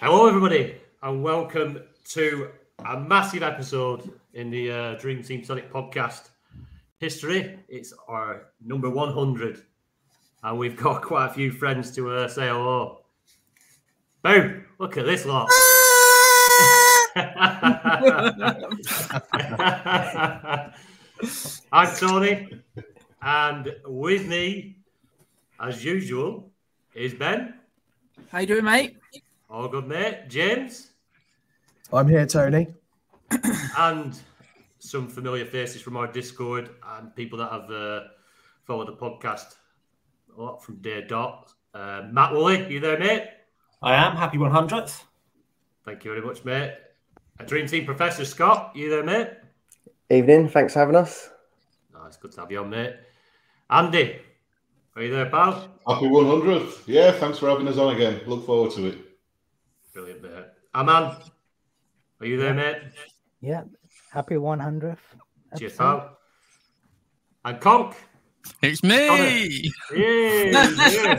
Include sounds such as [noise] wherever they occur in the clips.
Hello, everybody, and welcome to a massive episode in the uh, Dream Team Tonic podcast history. It's our number 100, and we've got [laughs] quite a few friends to uh, say hello. Boom! Look at this lot. [laughs] I'm Tony, and with me, as usual, is Ben. How you doing, mate? All good, mate. James. I'm here, Tony. [clears throat] and some familiar faces from our Discord and people that have uh, followed the podcast a lot from day dot. Uh, Matt Woolley, you there, mate? I am. Happy 100th. Thank you very much, mate. A Dream Team Professor Scott, you there, mate? Evening. Thanks for having us. Oh, it's good to have you on, mate. Andy, are you there, pal? Happy 100th. Yeah, thanks for having us on again. Look forward to it. Brilliant, mate. Aman, are you there, mate? Yeah, happy 100th. Cheers, pal. And Conk. It's me. [laughs] Yeah,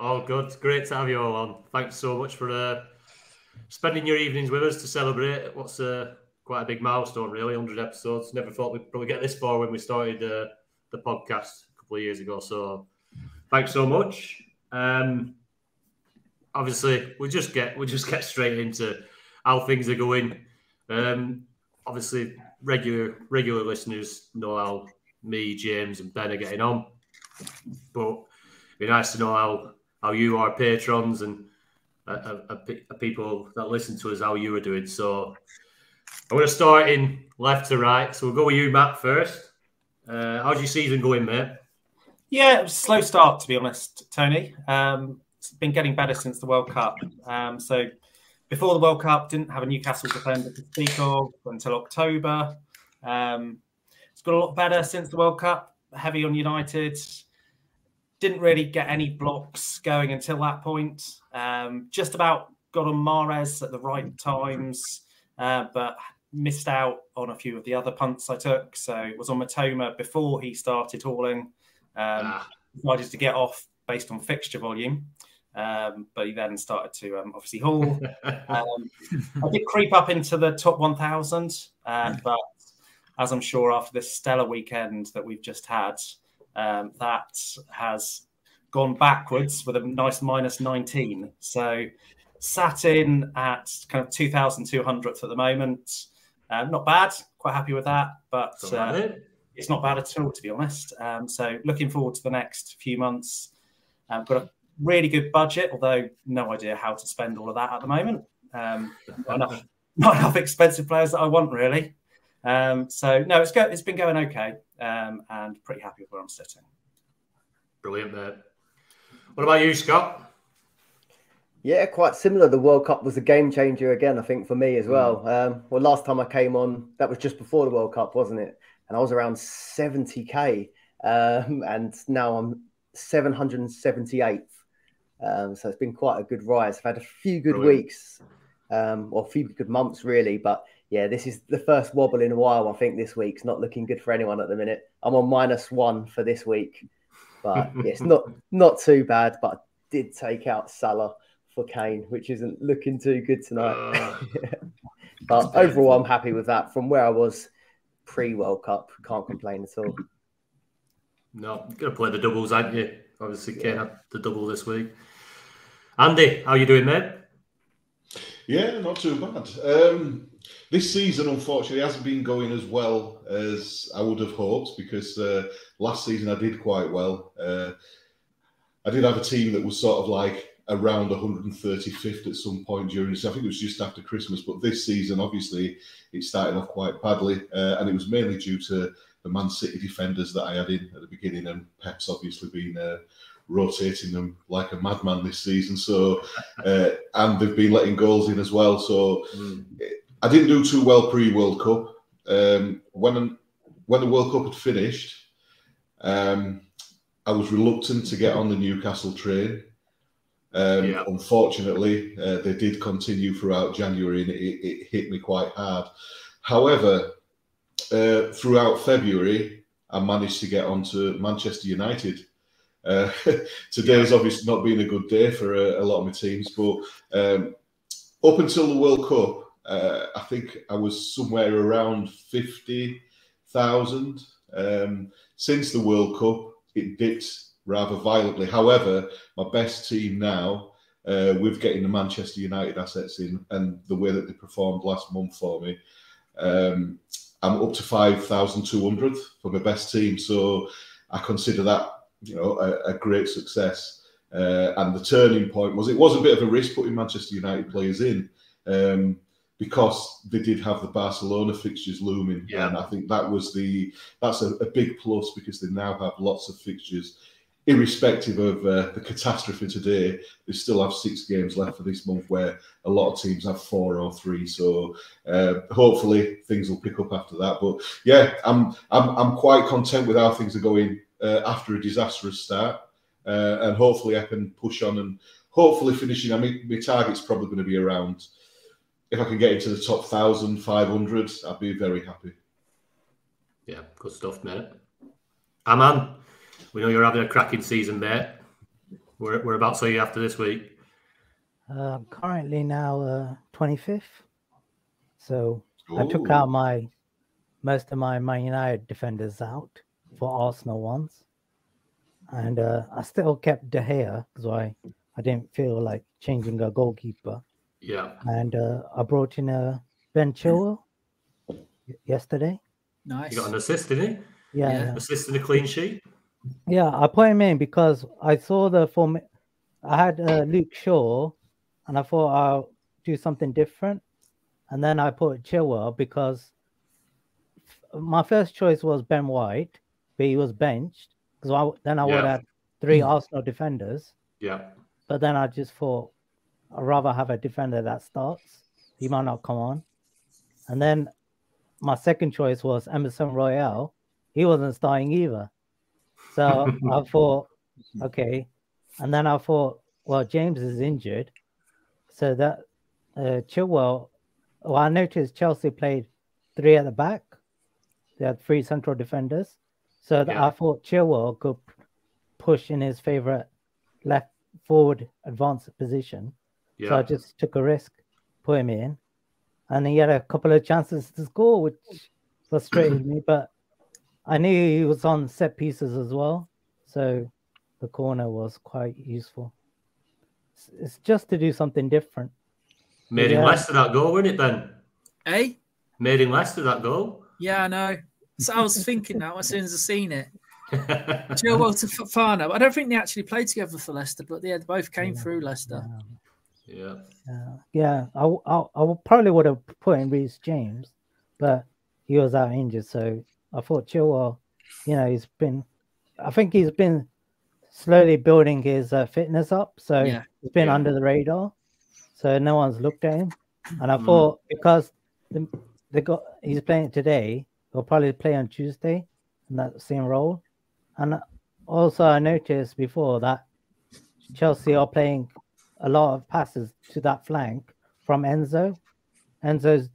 all good. Great to have you all on. Thanks so much for uh, spending your evenings with us to celebrate what's uh, quite a big milestone, really 100 episodes. Never thought we'd probably get this far when we started uh, the podcast a couple of years ago. So thanks so much. Um, obviously, we'll just get we'll just get straight into how things are going. Um, obviously, regular regular listeners know how me, James, and Ben are getting on, but it'd be nice to know how how you are patrons and uh, uh, uh, people that listen to us how you are doing. So I'm going to start in left to right. So we'll go with you, Matt, first. Uh, how's your season going, mate? Yeah, slow start, to be honest, Tony. Um, been getting better since the World Cup. Um, so before the World Cup, didn't have a Newcastle defender to speak of until October. Um, it's got a lot better since the World Cup. Heavy on United. Didn't really get any blocks going until that point. Um, just about got on Mahrez at the right times, uh, but missed out on a few of the other punts I took. So it was on Mitoma before he started hauling. Um, Ah. Decided to get off based on fixture volume. Um, but he then started to um, obviously haul. [laughs] Um, I did creep up into the top 1,000, uh, but as I'm sure after this stellar weekend that we've just had, um, that has gone backwards with a nice minus 19. So sat in at kind of 2,200th at the moment. Um, not bad, quite happy with that, but uh, it's not bad at all, to be honest. Um, so looking forward to the next few months. Um, got a really good budget, although no idea how to spend all of that at the moment. Um, not enough, [laughs] not enough expensive players that I want really. Um, so no, it's go, it's been going okay, um, and pretty happy with where I'm sitting. Brilliant, mate. What about you, Scott? Yeah, quite similar. The World Cup was a game changer again, I think, for me as well. Um, well, last time I came on, that was just before the World Cup, wasn't it? And I was around 70k, um, and now I'm 778th. Um, so it's been quite a good rise. I've had a few good Brilliant. weeks, um, or a few good months, really. But yeah, this is the first wobble in a while. I think this week's not looking good for anyone at the minute. I'm on minus one for this week, but yeah, [laughs] it's not not too bad. But I did take out Salah for Kane, which isn't looking too good tonight. Uh, [laughs] but overall, I'm happy with that. From where I was pre World Cup, can't complain at all. no, you're gonna play the doubles, aren't you? Obviously, Kane had the double this week. Andy, how you doing, mate? Yeah, not too bad. Um, this season, unfortunately, hasn't been going as well as I would have hoped because uh, last season I did quite well. Uh, I did have a team that was sort of like around 135th at some point during. I think it was just after Christmas, but this season, obviously, it started off quite badly, uh, and it was mainly due to the Man City defenders that I had in at the beginning, and Pep's obviously been uh, rotating them like a madman this season. So, uh, and they've been letting goals in as well. So, mm. I didn't do too well pre World Cup. Um, when when the World Cup had finished, um, I was reluctant to get on the Newcastle train. Um, yeah. Unfortunately, uh, they did continue throughout January, and it, it hit me quite hard. However, uh, throughout February, I managed to get onto Manchester United. Uh, [laughs] has obviously not been a good day for a, a lot of my teams, but um, up until the World Cup, uh, I think I was somewhere around 50,000. Um, since the World Cup, it dipped rather violently. However, my best team now, uh, with getting the Manchester United assets in and the way that they performed last month for me, um, I'm up to 5,200 for my best team. So I consider that, you know, a, a great success. Uh, and the turning point was it was a bit of a risk putting Manchester United players in. Um, because they did have the Barcelona fixtures looming. Yeah. And I think that was the that's a, a, big plus because they now have lots of fixtures. Irrespective of uh, the catastrophe today, they still have six games left for this month, where a lot of teams have four or three. So uh, hopefully things will pick up after that. But yeah, I'm I'm I'm quite content with how things are going uh, after a disastrous start, uh, and hopefully I can push on and hopefully finishing. I mean, my target's probably going to be around if I can get into the top 1,500, I'd be very happy. Yeah, good stuff, mate. Aman, we know you're having a cracking season, mate. We're, we're about to see you after this week. Uh, currently now uh, 25th. So Ooh. I took out my most of my Man United defenders out for Arsenal once, And uh, I still kept De Gea because I, I didn't feel like changing a goalkeeper. Yeah. And uh, I brought in a Ben Chilwell yesterday. Nice. You got an assist, didn't he? Yeah. yeah. Assist in a clean sheet. Yeah, I put him in because I saw the form. I had uh, Luke Shaw, and I thought I'll do something different, and then I put Chilwell because my first choice was Ben White, but he was benched because then I yeah. would have three Arsenal defenders. Yeah. But then I just thought I'd rather have a defender that starts. He might not come on. And then my second choice was Emerson Royal. He wasn't starting either. So [laughs] I thought, okay. And then I thought, well, James is injured. So that uh, Chilwell, well, I noticed Chelsea played three at the back. They had three central defenders. So yeah. I thought Chilwell could push in his favorite left forward advanced position. Yeah. So I just took a risk, put him in, and he had a couple of chances to score, which frustrated me. But I knew he was on set pieces as well, so the corner was quite useful. It's, it's just to do something different. Made yeah. him less to that goal, wouldn't it, Ben? Eh? Made him less to that goal. Yeah, I know. So I was thinking that as soon as I seen it. Joe Walter Fofana. I don't think they actually played together for Leicester, but they both came yeah. through Leicester. Yeah. Yeah. Yeah, I, I, I probably would have put in Reece James, but he was out injured. So I thought Chilwell, you know, he's been, I think he's been slowly building his uh, fitness up. So yeah. he's been yeah. under the radar. So no one's looked at him. And I mm. thought because the, they got he's playing today, he'll probably play on Tuesday in that same role. And also I noticed before that Chelsea are playing a lot of passes to that flank from Enzo. Enzo's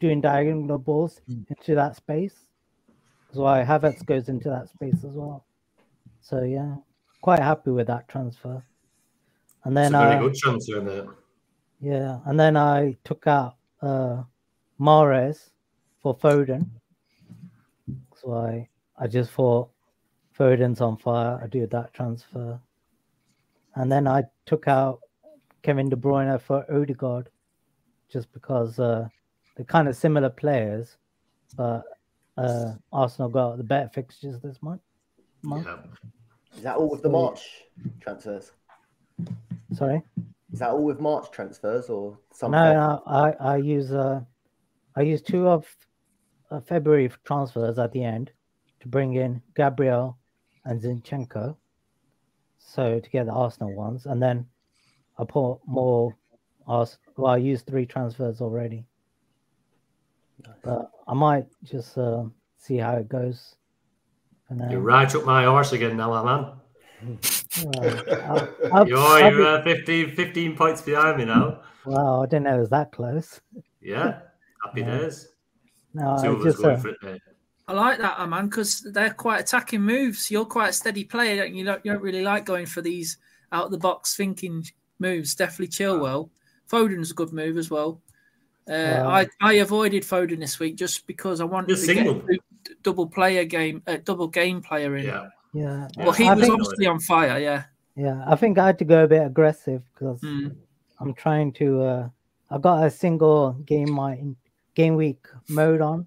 doing diagonal balls mm. into that space. That's why Havertz goes into that space as well. So yeah, quite happy with that transfer. And then it's a very uh, good transfer there. Yeah, and then I took out uh Mahrez for Foden. So I I just thought Foden's on fire. I do that transfer. And then I took out Kevin De Bruyne for Odegaard just because uh, they're kind of similar players, but uh, Arsenal got the better fixtures this month. month. Yeah. Is that all with the March transfers? Sorry. Is that all with March transfers or some? No, no, I, I use uh, I use two of uh, February transfers at the end to bring in Gabriel and Zinchenko. So to get the Arsenal ones, and then I put more. Ars- Well, I used three transfers already, but I might just uh, see how it goes. And then, You're right up my horse again now, my man. well, I'll- I'll- You're, you're uh, 15, 15 points behind me now. Wow, I didn't know it was that close. Yeah. Happy Yeah. days. No, Two I of us just going uh, for it, mate. I like that, man, because they're quite attacking moves. You're quite a steady player. don't You You don't, you don't really like going for these out of the box thinking moves. Definitely chill Chilwell. Foden's a good move as well. Uh, Yeah. I, I avoided Foden this week just because I wanted You're to get single. a d- double player game, uh, double game player in. Yeah. yeah. Well, he I was think- obviously on fire. Yeah. Yeah, I think I had to go a bit aggressive because Mm. I'm trying to. Uh, I got a single game my game week mode on,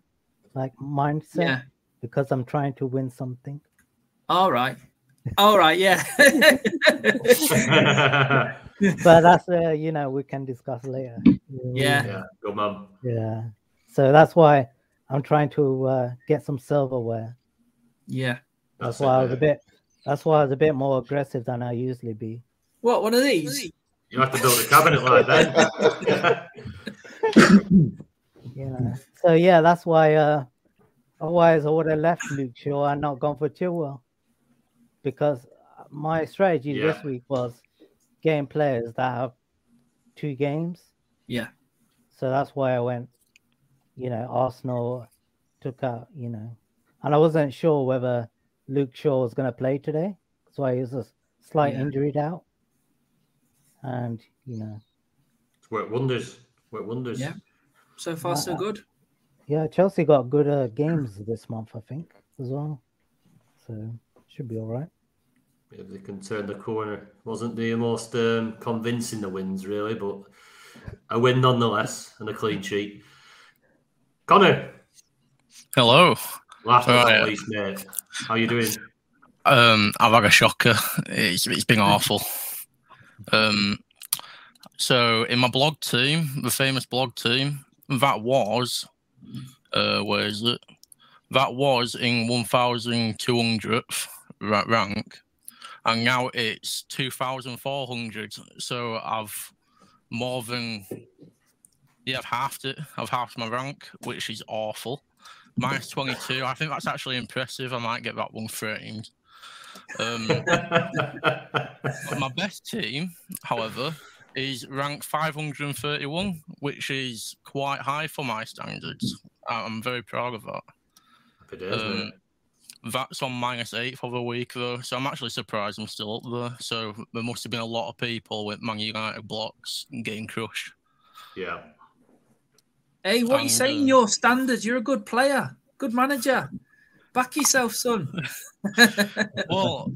like mindset, Yeah. because I'm trying to win something. All right. All right. Yeah. [laughs] But that's uh, you know we can discuss later. Yeah. yeah. Good man. Yeah. So that's why I'm trying to uh, get some silverware. yeah. That's, That's why I it, was a bit. That's why I was a bit more aggressive than I usually be. What? One of these? You have to build a cabinet like that. [laughs] [laughs] Yeah. So yeah, that's why. Uh, otherwise, I would have left Luke Shaw and not gone for Chilwell, because my strategy Yeah. this week was getting players that have two games. Yeah. So that's why I went. You know, Arsenal took out. You know, and I wasn't sure whether Luke Shaw was going to play today. That's why he was a slight Yeah. injury out. And you know, Work wonders. Work wonders. Yeah. So far, so Uh, good. yeah, Chelsea got good uh, games this month, I think, as well. So should be all right. If they can turn the corner. Wasn't the most um, convincing the wins, really, but a win nonetheless and a clean sheet. Connor, Hello. last but not least, mate. How you doing? Um, I've had a shocker. It's, it's been awful. Um, so in my blog team, the famous blog team, that was, uh, where is it? That was in 1,200th rank, and now it's 2,400. So I've more than, yeah, I've halved it. I've halved my rank, which is awful. Minus 22. I think that's actually impressive. I might get that one framed. Um, [laughs] my best team, however, is ranked 531, which is quite high for my standards. I- I'm very proud of that. Happy Um, that's on minus eight for the week, though, so I'm actually surprised I'm still up there. So there must have been a lot of people with Man United blocks getting crushed. Yeah. Hey, what are you saying? uh, Your standards. You're a good player, good manager. Back yourself, son. [laughs] Well,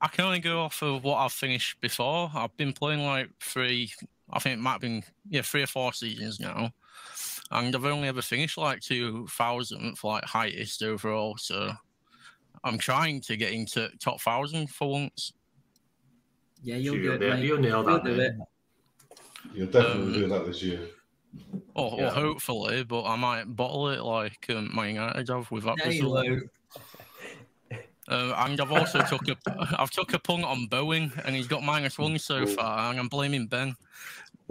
I- I can only go off of what I've finished before. I've been playing like three, I think it might have been, yeah, three or four seasons now. And I've only ever finished like 2000th, like highest overall. So I'm trying to get into top thousand for once. yeah, you'll You'll do it, nail- mate. you'll nail You'll that, do mate. it. You'll definitely Um, do that this year. Or, Yeah. or hopefully, but I might bottle it like um, Man United have with that Yeah, you result. will. Uh, and I've also took a, [laughs] I've took a punt on Bowen, and he's got minus one so far, and I'm blaming Ben.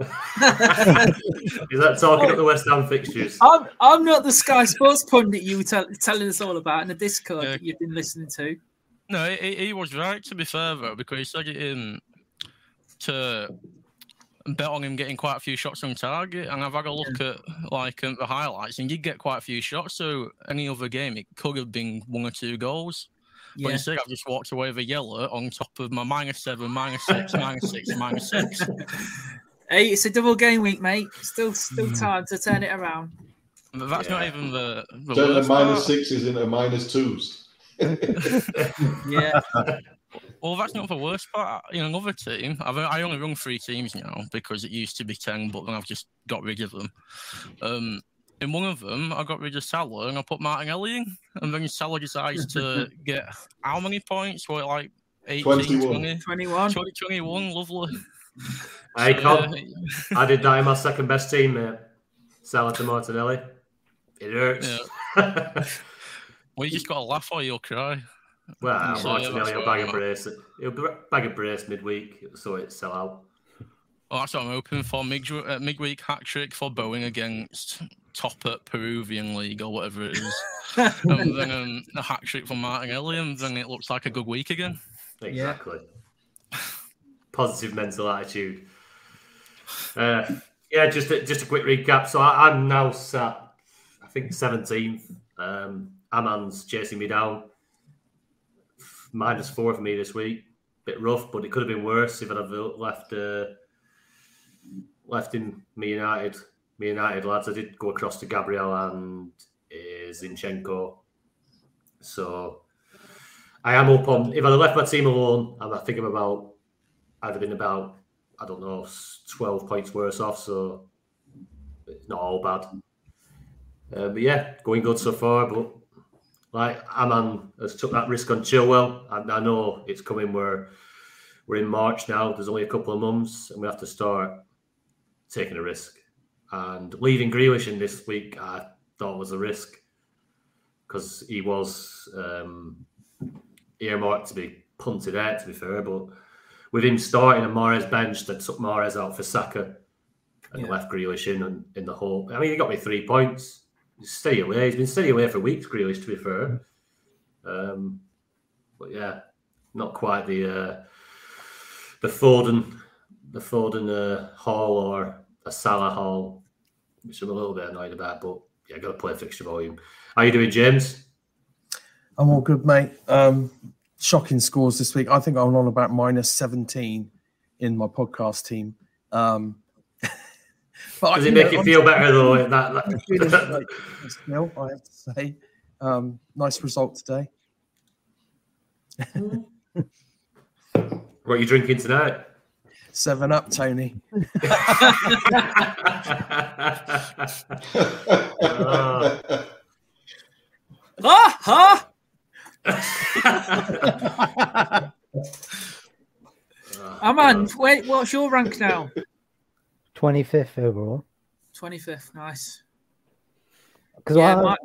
[laughs] Is that talking up the West Ham fixtures? I'm, I'm not the Sky Sports pundit you were tell, telling us all about in the Discord Yeah. that you've been listening to. No, he, he was right to be fair though, because he said um, to bet on him getting quite a few shots on target, and I've had a look at like um, the highlights, and he did get quite a few shots. So any other game, it could have been one or two goals. But Yeah. instead, I've just walked away with a yellow on top of my minus seven, minus six, [laughs] minus six, minus six. Hey, it's a double game week, mate. Still, still time to turn it around. But that's not even the, the Turn the worst minus part. sixes into minus twos. [laughs] Yeah. Well, that's not the worst part. In another team, I've I only run three teams now because it used to be ten, but then I've just got rid of them. Um, in one of them, I got rid of Salah and I put Martinelli in, and then Salah decides to [laughs] get how many points? What like 18, 21. 20, 21. 20, 21, lovely. I So, can't. yeah, I did that in my second best team, mate. Salah to Martinelli. It hurts. [laughs] well, you just got to laugh or you'll cry. well, So, yeah, Martinelli that's will bag I a got. brace. He'll b- bag a brace midweek, so it sell out. Well, that's what I'm hoping for. Mid- uh, midweek hat trick for Bowen against top at Peruvian League or whatever it is. [laughs] and then um, a hat trick for Martinelli, and then it looks like a good week again. Exactly. Positive mental attitude. Uh, yeah, just a, just a quick recap. So I, I'm now sat, I think seventeenth. Um, Aman's chasing me down. Minus four for me this week. Bit rough, but it could have been worse if I'd have left uh, left in me United. Me United lads. I did go across to Gabriel and uh, Zinchenko. So I am up on. If have left my team alone, and I think I'm about, I'd have been about, I don't know, twelve points worse off. So it's not all bad. Uh, but yeah, going good so far. But like Aman has took that risk on Chilwell, and I know it's coming where we're in March now. There's only a couple of months, and we have to start taking a risk. And leaving Grealish in this week, I thought was a risk because he was. Um, earmarked to be punted out, to be fair. But with him starting and Mahrez bench, they took Mahrez out for Saka and Yeah. left Grealish in and in the hole. I mean, he got me three points. He's steady away. He's been steady away for weeks, Grealish, to be fair. Um, but yeah, not quite the uh, the Foden, the Foden uh, haul or a Salah haul, which I'm a little bit annoyed about. But yeah, got to play a fixture volume. How you doing, James? I'm all good, mate. Um, shocking scores this week. I think I'm on about minus 17 in my podcast team. Um, [laughs] but Does I- it make know, you feel better though? [laughs] That, feeling that, like still, I have to say. Um, nice result today. what are you drinking tonight? Seven up, Tony. Oh. [laughs] Ah, [laughs] Oh, Aman, wait, what's your rank now? 25th overall. 25th. Nice. Because Yeah, my-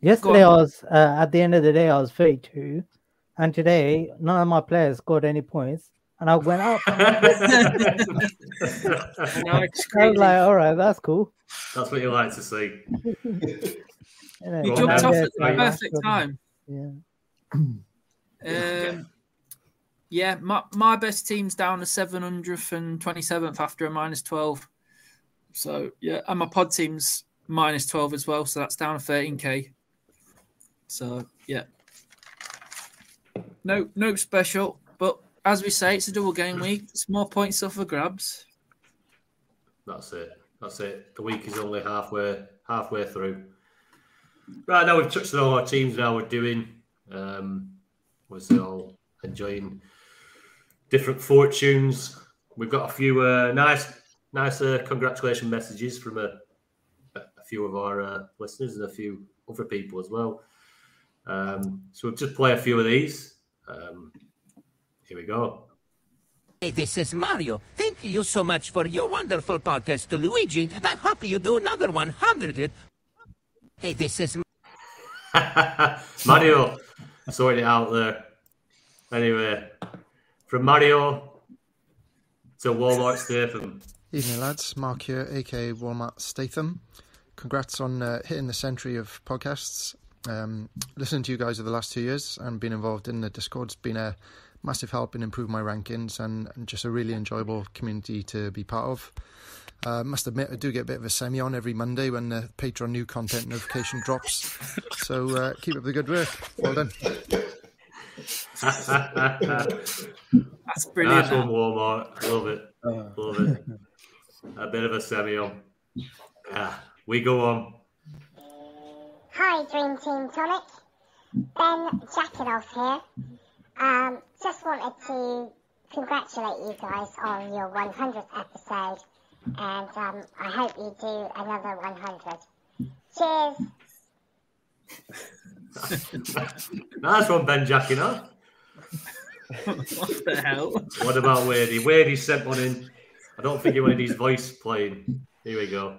yesterday I was uh, at the end of the day I was 32, and today none of my players scored any points, and I went up. I I was [laughs] [laughs] like, all right, that's cool. That's what you like to see. [laughs] You, You jumped off yeah, at the right. perfect time. Yeah. Um, yeah, my, my best team's down to 727th after a minus 12. So, yeah, and my pod team's minus 12 as well. So that's down to 13k. So, yeah. No, no special. But as we say, it's a double game week. It's more points up for grabs. That's it. That's it. The week is only halfway halfway through. Right now we've touched on all our teams. Now we're doing. Um, we're still enjoying different fortunes. We've got a few uh, nice, nice uh, congratulation messages from a, a few of our uh, listeners and a few other people as well. Um, so we'll just play a few of these. Um, here we go. Hey, this is Mario. Thank you so much for your wonderful podcast to Luigi. I hope you do another 100. Hey, this is [laughs] Mario sorted it out there. Anyway, from Mario to Walmart Statham. Evening, lads. Mark here, aka Walmart Statham. Congrats on uh, hitting the century of podcasts. Um, listening to you guys over the last two years and being involved in the Discord's been a massive help in improving my rankings and, and just a really enjoyable community to be part of. Uh, must admit, I do get a bit of a semi on every Monday when the Patreon new content notification drops. So uh, keep up the good work. Well done. That's Nice brilliant. one, Walmart. Love it. Love it. A bit of a semi on. Ah, we go on. Hi, Dream Team Tonic. Ben Jackadoff here. Um, just wanted to congratulate you guys on your 100th episode, and um, I hope you do another 100. Cheers. [laughs] nice one, Ben Jacking off. what the hell? What about Wadey? Wadey sent one in. I don't think he wanted his voice playing. Here we go.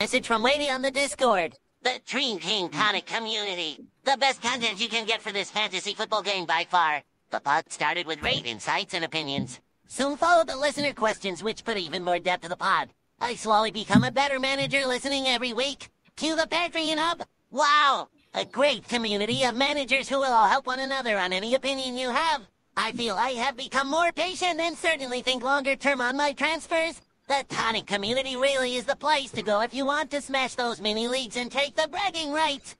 Message from Wadey on the Discord. The Dream Team Tonic community. The best content you can get for this fantasy football game by far. The pod started with great insights and opinions. Soon followed the listener questions, which put even more depth to the pod. I slowly become a better manager listening every week. Cue the Patreon Hub. Wow! A great community of managers who will all help one another on any opinion you have. I feel I have become more patient and certainly think longer term on my transfers. The Tonic community really is the place to go if you want to smash those mini leagues and take the bragging rights.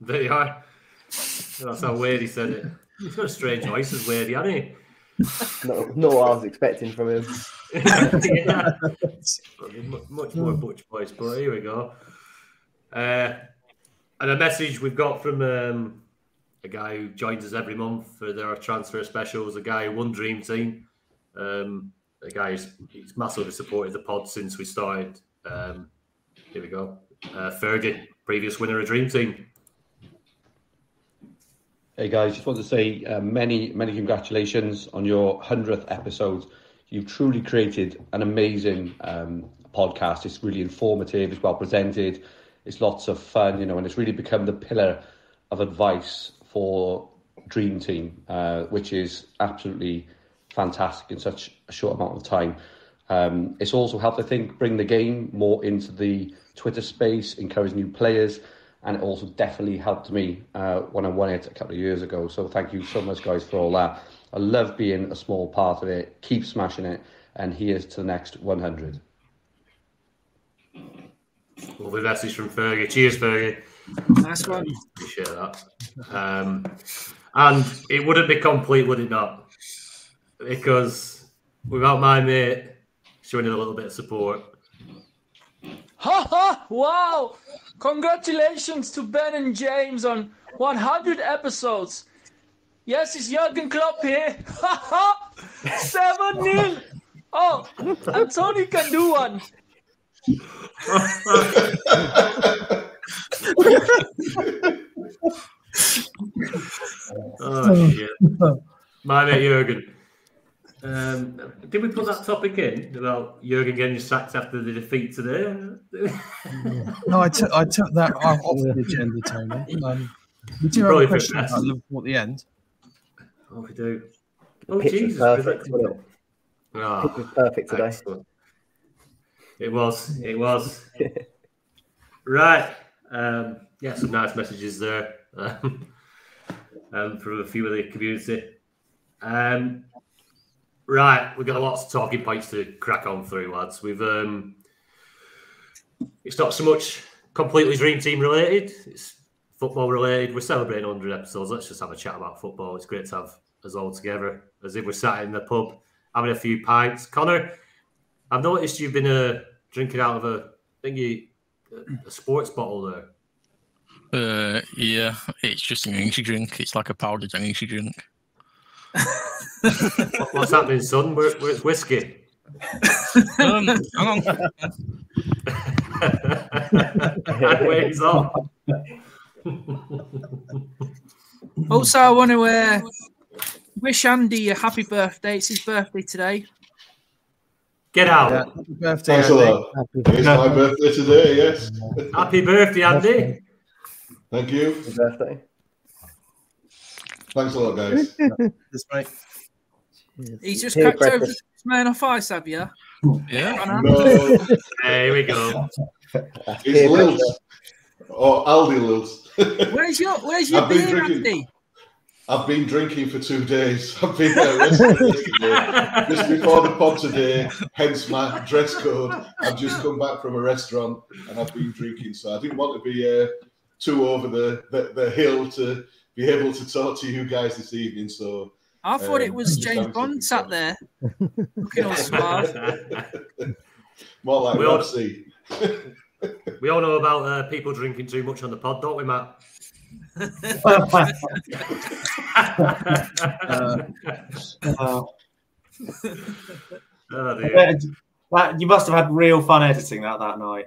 There you are. That's how weird he said it. He's got a strange voice as Wadey, hasn't he? Not, not what I was expecting from him. [laughs] yeah. Much more Butch voice, but here we go. Uh, and a message we've got from um, a guy who joins us every month for their transfer specials, a guy who won Dream Team. Um, a guy who's he's massively supported the pod since we started. Um, here we go. Uh, Fergie, previous winner of Dream Team. Hey guys, just want to say uh, many, many congratulations on your 100th episode. You've truly created an amazing um, podcast. It's really informative, it's well presented, it's lots of fun, you know, and it's really become the pillar of advice for Dream Team, uh, which is absolutely fantastic in such a short amount of time. Um, it's also helped, I think, bring the game more into the Twitter space, encourage new players, and it also definitely helped me uh, when I won it a couple of years ago. So thank you so much, guys, for all that. I love being a small part of it. Keep smashing it, and here's to the next 100. Lovely message from Fergie. Cheers, Fergie. Nice one. Appreciate that. Um, and it wouldn't be complete, would it not? Because without my mate showing a little bit of support. Ha ha! Wow! Congratulations to Ben and James on 100 episodes. Yes, it's Jurgen Klopp here. Ha [laughs] ha! 7 0! Oh, and Tony can do one. [laughs] oh shit! My mate Jurgen. Um, did we put that topic in about Jurgen getting sacked after the defeat today? [laughs] No, I took that [laughs] off the agenda, Tony. Um, we do have a question best. about Liverpool at the end. Oh, we do. Oh, Jesus. perfect, wasn't it? Ah, Pitch was perfect today. excellent. It was. It was. [laughs] right. Um, yeah, some nice messages there um, from a few of the community. Um, right, we've got lots of talking points to crack on through, lads. We've um, it's not so much completely dream team related. It's football related. We're celebrating 100 episodes. Let's just have a chat about football. It's great to have us all together as if we're sat in the pub having a few pints. Connor, I've noticed you've been uh, drinking out of a thingy, a sports bottle there. Uh, yeah, it's just an energy drink. It's like a powdered energy drink. [laughs] What- What's happening, son? Where, where's whiskey? Um, hang on. [laughs] and waves off. Also, I want to uh, wish Andy a happy birthday. It's his birthday today. Get out. Yeah, happy birthday, Thanks a Andy. lot. It's my birthday today, yes. Happy birthday, Andy. Thank you. Happy birthday. Thanks a lot, guys. This mate. He's just cracked over breakfast. Smirnoff Ice, have you? Yeah. No, [laughs] There we go. it's Here, Lils. Or Aldi Lils. [laughs] Where's your Where's your I've been beer, drinking- Andy? I've been drinking for two days. [laughs] I've been at a restaurant yesterday, just before the pod today, hence my dress code. I've just come back from a restaurant and I've been drinking, so I didn't want to be uh, too over the, the, the hill to be able to talk to you guys this evening. So I thought it Um, was James Bond sat fun. there, [laughs] looking all smart. [laughs] more like We all- Red Sea. [laughs] We all know about uh, people drinking too much on the pod, don't we, Matt? Uh, Oh, bet- that- you must have had real fun editing that that night.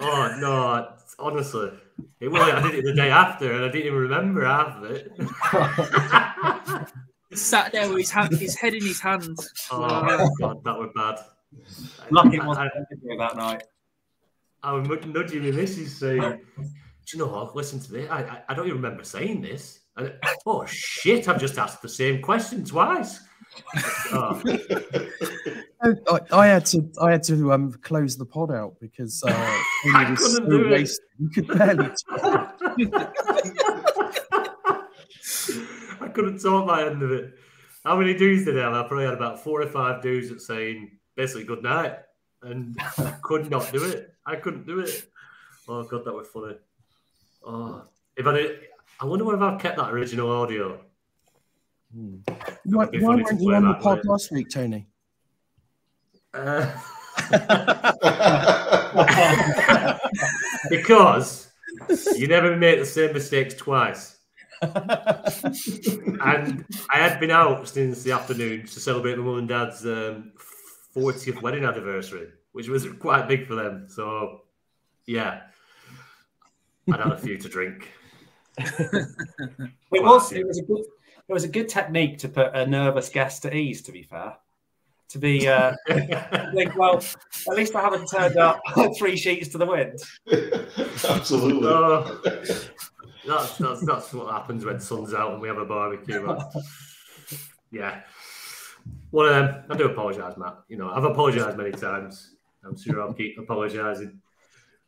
Oh no! Honestly, it was. I did it the day after, and I didn't even remember half of it. He sat there with his hand, his head in his hands. Oh god, that was bad. [laughs] Lucky it I- wasn't I- that night. I was nudging nudging my missus saying, "Do you know what? Listen to this. I, I, I don't even remember saying this. And, oh shit! I've just asked the same question twice." [laughs] Oh. I, I had to I had to um close the pod out because uh, [laughs] I it was couldn't so do it. wasted. You could barely talk. I couldn't talk my end of it. How many dudes did I have? I probably had about four or five dudes that saying basically good night, and I [laughs] could not do it. I couldn't do it. Oh god, that was funny. Oh, if I did, I wonder whether I've kept that original audio. Why, why weren't you on the that, pod wouldn't last week, Tony? Uh, [laughs] [laughs] because you never make the same mistakes twice. And I had been out since the afternoon to celebrate my mum and dad's um, 40th wedding anniversary, which was quite big for them. So, yeah, I'd had a few to drink. [laughs] It was it was a good it was a good technique to put a nervous guest at ease. To be fair, to be uh, [laughs] think, well, at least I haven't turned up [laughs] three sheets to the wind. Absolutely. Oh, that's, that's, that's what happens when the sun's out and we have a barbecue. man. [laughs] yeah. One of them. I do apologise, Matt. You know, I've apologised many times. I'm sure I'll keep apologising.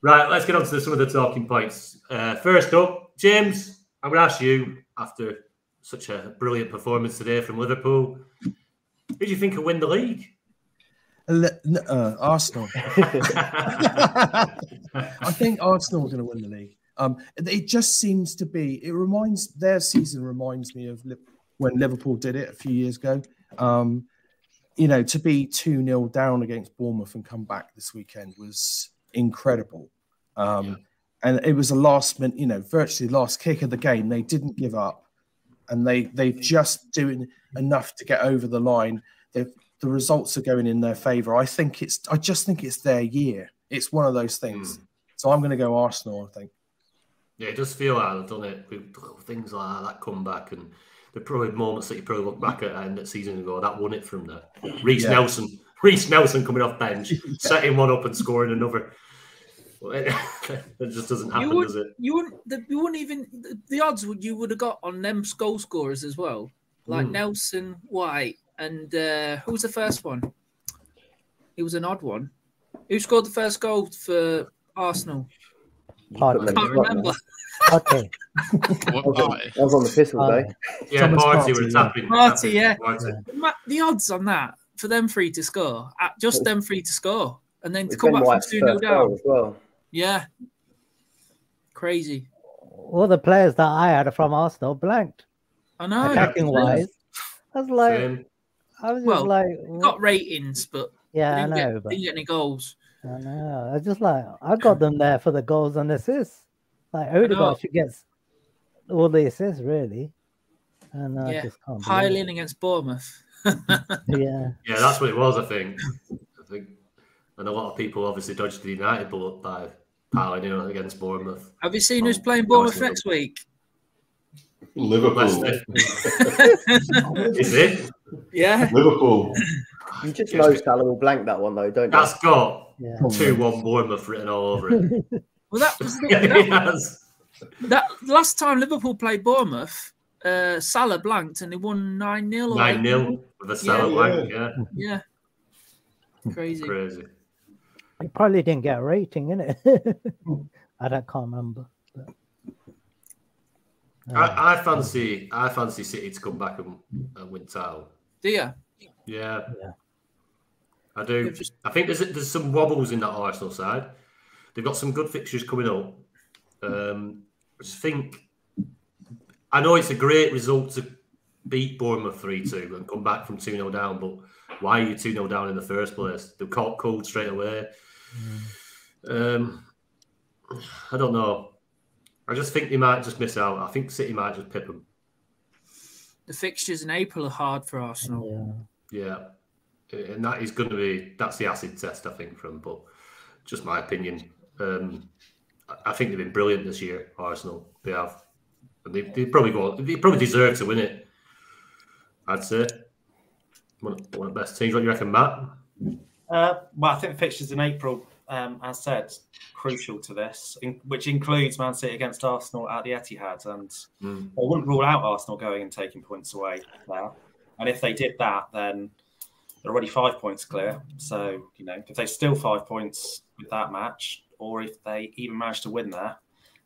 Right, let's get on to some of the talking points. Uh, first up, James, I'm going to ask you after such a brilliant performance today from Liverpool. Who do you think will win the league? Uh, Arsenal. [laughs] [laughs] I think Arsenal are going to win the league. Um, it- just seems to be. It reminds their season reminds me of when Liverpool did it a few years ago. Um, you know, to be two 0 down against Bournemouth and come back this weekend was incredible. Um, And it was a last minute, you know, virtually last kick of the game. They didn't give up, and they they just doing enough to get over the line. They, the results are going in their favour. I think it's. I just think it's their year. It's one of those things. So I'm going to go Arsenal. I think. Yeah, it does feel like they've done it with things like that, come back, and the probably moments that you probably look back at end of season ago, that won it from there. Reiss Yeah. Nelson, Reiss Nelson coming off bench, [laughs] [laughs] setting one up and scoring another. It, [laughs] it just doesn't happen, would, does it? you wouldn't. The, you wouldn't even. The, the odds would you would have got on them goal scorers as well, like Mm. Nelson White and uh, who was the first one? It was an odd one. Who scored the first goal for Arsenal? Partey. I can't remember. Okay. [laughs] I was on, I was on the piss all day. Yeah, Thomas Party Partey, were yeah. tapping. Partey, yeah. Partey. Ma- The odds on that for them three to score, uh, just them three to score, and then to It's come Ben back White's from 2 0 down. as well. Yeah. Crazy. All the players that I had from Arsenal blanked. I know. Attacking wise. I was like, Same. I was just Well, like, Got ratings, but yeah, I didn't, know, get, but didn't get any goals. I know. I just like, I got them there for the goals and assists. Like know. Odegaard should get all the assists, really. And I yeah. just can't. High believe in against Bournemouth. [laughs] Yeah. Yeah, that's what it was, I think. I think, and a lot of people obviously dodged the United bullet by piling in against Bournemouth. Have you seen who's Oh, playing Bournemouth Arsenal. next week? Liverpool. [laughs] Is it? Yeah. Liverpool. Ah, you just know Salah will blank that one though, don't you? That's got Yeah. two one Bournemouth written all over it. [laughs] Well, that was the, [laughs] yeah, that, has. that last time Liverpool played Bournemouth. Uh, Salah blanked and they won nine 0 Nine 0 with a Salah Yeah. blank. Yeah, Yeah. Crazy. crazy. He probably didn't get a rating, innit? [laughs] I don't can't remember. But, uh, I, I fancy I fancy City to come back and, and win title. Do you? Yeah. Yeah. I do. Just- I think there's there's some wobbles in that Arsenal side. They've got some good fixtures coming up. Um, I just think I know it's a great result to beat Bournemouth three two and come back from two 0 down, but why are you two 0 down in the first place? They caught cold straight away. Um, I don't know. I just think they might just miss out. I think City might just pip them. The fixtures in April are hard for Arsenal. Yeah, and that is going to be that's the acid test, I think, from. But just my opinion. Um, I- think they've been brilliant this year. Arsenal, they have, and they, they probably go. They probably deserve to win it. I'd say one, of- one of the best teams. What do you reckon, Matt? Uh, well, I think the fixtures in April, um, as said, crucial to this, in, which includes Man City against Arsenal at the Etihad, and Mm. I wouldn't rule out Arsenal going and taking points away there. And if they did that, then they're already five points clear. So you know, if they steal five points with that match, or if they even manage to win there,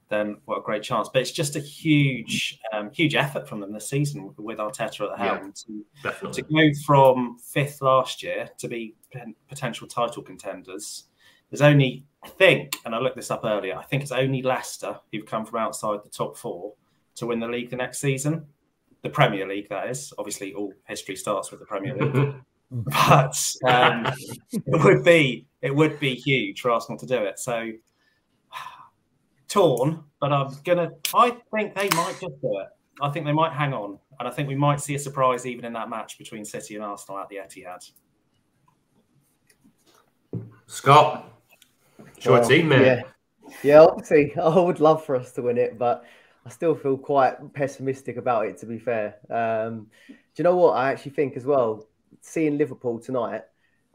then what a great chance. But it's just a huge, um, huge effort from them this season with, Arteta at the Yeah, helm to to go from fifth last year to be potential title contenders. There's only, I think, and I looked this up earlier, I think it's only Leicester who've come from outside the top four to win the league the next season. The Premier League, that is. Obviously, all history starts with the Premier League. [laughs] but [laughs] um, it would be it would be huge for Arsenal to do it. So [sighs] torn, but I'm gonna. I think they might just do it. I think they might hang on, and I think we might see a surprise even in that match between City and Arsenal at the Etihad. Scott, it's your Well, team, mate. Yeah, yeah. Obviously, [laughs] I would love for us to win it, but I still feel quite pessimistic about it. To be fair, um, do you know what I actually think as well? Seeing Liverpool tonight,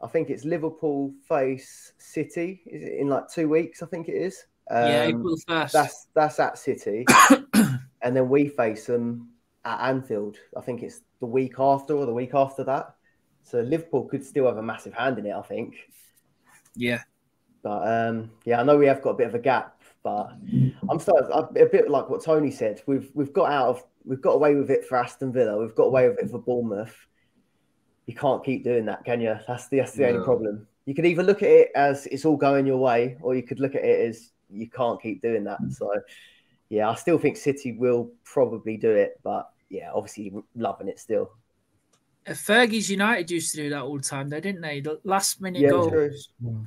I think it's Liverpool face City is it in like two weeks. I think it is. Yeah, Um, April 1st. That's that's at City, [coughs] and then we face them at Anfield. I think it's the week after or the week after that. So Liverpool could still have a massive hand in it. I think. Yeah. But um, yeah, I know we have got a bit of a gap, but I'm starting a bit like what Tony said. We've we've got out of we've got away with it for Aston Villa. We've got away with it for Bournemouth. You can't keep doing that, can you? That's the that's the only problem. You could either look at it as it's all going your way, or you could look at it as you can't keep doing that. So yeah, I still think City will probably do it, but yeah, obviously loving it still. Uh, Fergie's United used to do that all the time, though, didn't they? The last minute Yeah, goals, true.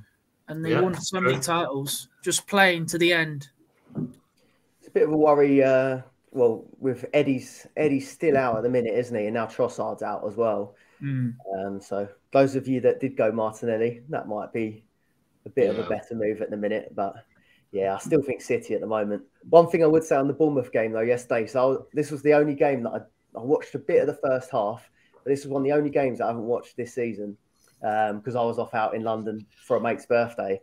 and they Yeah, won so many true. titles just playing to the end. It's a bit of a worry. Uh, well, with Eddie's Eddie's still out at the minute, isn't he? And now Trossard's out as well. Mm. Um, so those of you that did go Martinelli, that might be a bit of a better move at the minute. But yeah, I still think City at the moment. One thing I would say on the Bournemouth game though, yesterday, so I was- this was the only game that I, I watched a bit of the first half. But this was one of the only games I haven't watched this season because I was off out in London for a mate's birthday,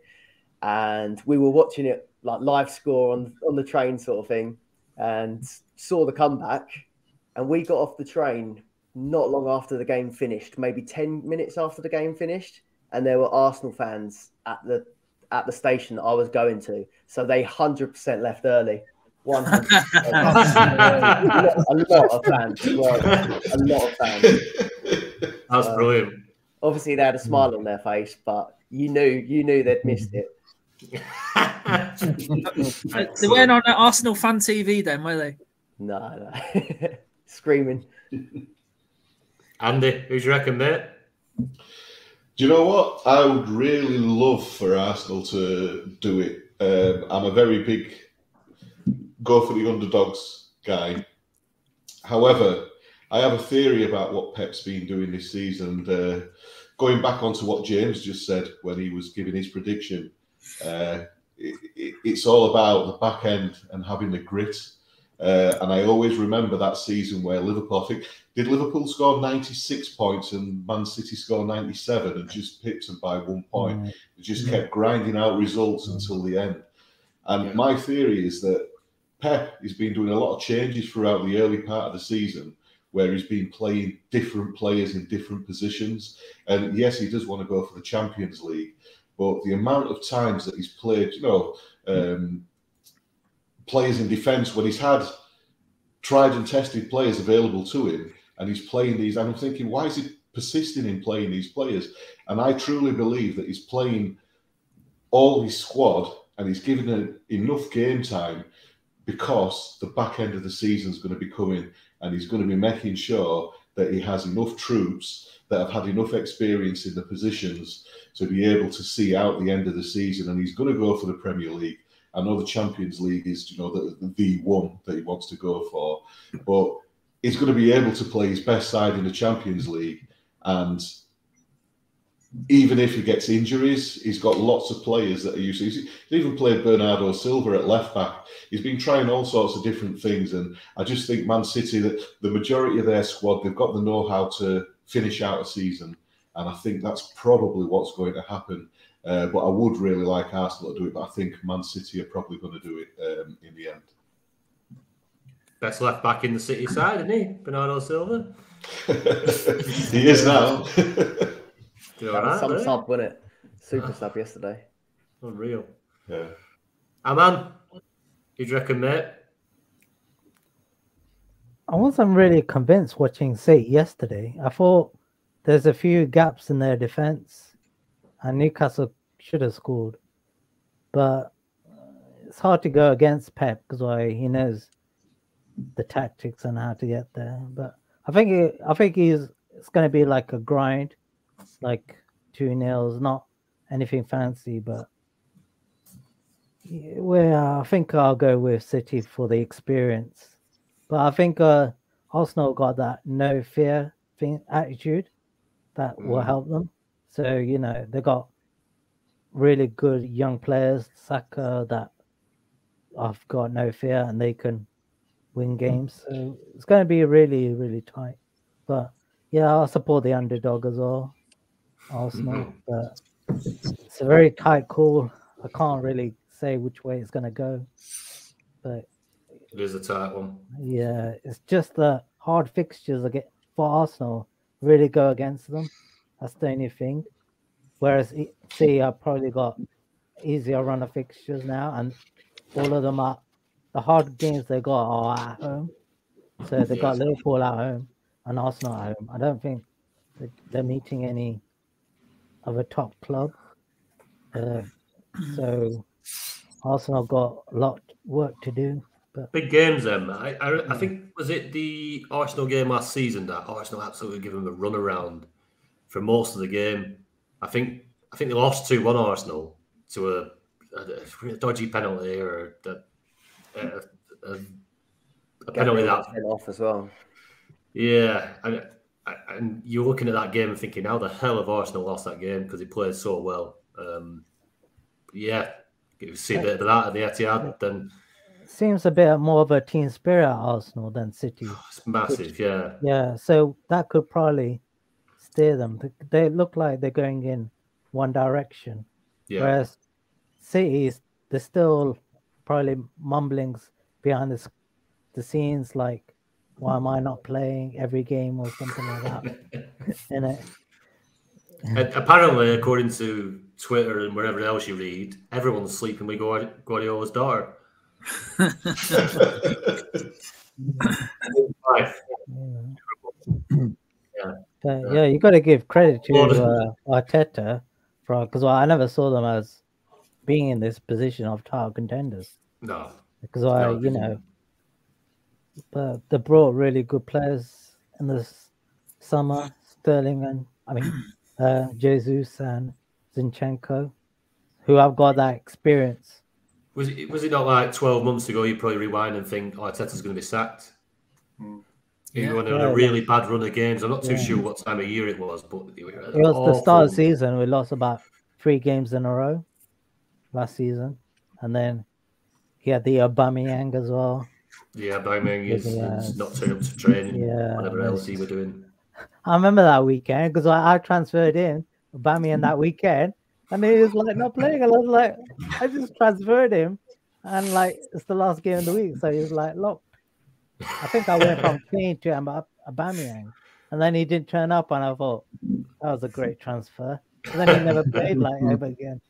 and we were watching it like live score on on the train sort of thing, and saw the comeback, and we got off the train not long after the game finished, maybe 10 minutes after the game finished, and there were Arsenal fans at the at the station that I was going to. So they 100% left early. 100%. [laughs] a lot of fans. A lot of fans. That's Uh, brilliant. Obviously, they had a smile on their face, but you knew you knew they'd missed it. [laughs] They weren't on Arsenal fan TV then, were they? No, no. [laughs] screaming. Andy, who's you reckon, mate? Do you know what? I would really love for Arsenal to do it. Um, I'm a very big go for the underdogs guy. However, I have a theory about what Pep's been doing this season. And, uh, going back onto what James just said when he was giving his prediction, uh, it, it, it's all about the back end and having the grit. Uh, and I always remember that season where Liverpool, I think, did Liverpool score 96 points and Man City score 97 and just pipped them by one point? They just kept grinding out results until the end. And my theory is that Pep has been doing a lot of changes throughout the early part of the season where he's been playing different players in different positions. And yes, he does want to go for the Champions League, but the amount of times that he's played, you know, um, players in defence when he's had tried and tested players available to him and he's playing these, and I'm thinking, why is he persisting in playing these players? And I truly believe that he's playing all his squad and he's given enough game time because the back end of the season is going to be coming and he's going to be making sure that he has enough troops that have had enough experience in the positions to be able to see out the end of the season and he's going to go for the Premier League. I know the Champions League is, you know, the, the one that he wants to go for, but he's going to be able to play his best side in the Champions League. And even if he gets injuries, he's got lots of players that are used to. He's even played Bernardo Silva at left back. He's been trying all sorts of different things. And I just think Man City, that the majority of their squad, they've got the know how to finish out a season. And I think that's probably what's going to happen. Uh, but I would really like Arsenal to do it. But I think Man City are probably going to do it um, in the end. Best left back in the City side, isn't he? Bernardo Silva. [laughs] he is now. Doing That was some wasn't sub, wasn't it? Super sub yesterday. Unreal. Yeah. Aman, who do you reckon, mate? I wasn't really convinced watching City yesterday. I thought there's a few gaps in their defense, and Newcastle should have scored. But it's hard to go against Pep because why he knows the tactics and how to get there. But I think it, I think he's it's going to be like a grind, like two nils, not anything fancy, but yeah, well, I think I'll go with City for the experience. But I think uh, Arsenal got that no fear thing attitude that will Mm. help them. So you know they got really good young players, Saka that I've got no fear and they can win mm. games. So it's going to be really really tight. But yeah, I'll support the underdog as well, Arsenal. Mm-hmm. But it's a very tight call. I can't really say which way it's going to go. But It is a tight one. yeah, it's just the hard fixtures again for Arsenal really go against them. That's the only thing. Whereas City have probably got easier run of fixtures now, and all of them are the hard games they got are at home. So they got. Liverpool at home and Arsenal at home. I don't think they're meeting any of a top club. Uh, so Arsenal got a lot work to do. But Big games, then. I, I, I think was it the Arsenal game last season that Arsenal absolutely gave them a run around for most of the game. I think I think they lost two one Arsenal to a, a, a dodgy penalty or a, a, a, a penalty that got off as well. yeah, and and you're looking at that game and thinking, how the hell have Arsenal lost that game because he played so well. Um, yeah, you see a bit of that at the Etihad, then seems a bit more of a team spirit at Arsenal than City. [sighs] it's massive. Yeah, Yeah, so that could probably steer them. They look like they're going in one direction, yeah. whereas City's there's still probably mumblings behind the, the scenes, like why am I not playing every game or something like that. [laughs] In it, apparently, according to Twitter and wherever else you read, everyone's sleeping with Guardi- Guardiola's daughter. [laughs] [laughs] Yeah. But yeah, you got to give credit to Well, uh, Arteta for because I never saw them as being in this position of title contenders. No. because I, No. you know, but they brought really good players in this summer. Sterling and I mean, [clears throat] uh, Jesus and Zinchenko, who have got that experience. Was it, was it not like 12 months ago you probably rewind and think, oh, Arteta's going to be sacked? Yeah. You went on Yeah. a really bad run of games. I'm not too Yeah. sure what time of year it was, but it was, It was the start of the season. We lost about three games in a row last season, and then he had the Aubameyang as well. Yeah, Bangman is, Yeah. is not turning up to training, Yeah, whatever it's else he was doing. I remember that weekend because I, I transferred in Aubameyang that weekend, and he was like not playing. And I was like, I just transferred him, and like it's the last game of the week, so he was like, look, I think I went from [laughs] Kane to Ab- Aubameyang, and then he didn't turn up, and I thought that was a great transfer. And then he never played like [laughs] ever again.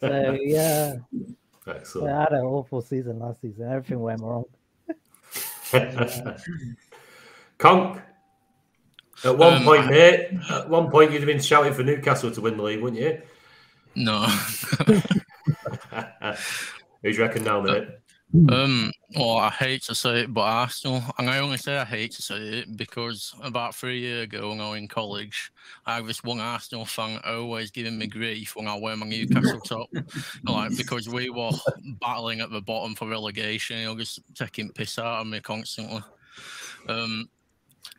So yeah, Excellent. I had an awful season last season. Everything went wrong. [laughs] Conk. At one Um, point, mate, at one point you'd have been shouting for Newcastle to win the league, wouldn't you? No. Who's do reckon now, mate? Um, well, I hate to say it, but Arsenal, and I only say I hate to say it because about three years ago when I was in college, I had this one Arsenal fan always giving me grief when I wear my Newcastle top, like because we were battling at the bottom for relegation. He was just taking piss out of me constantly. Um,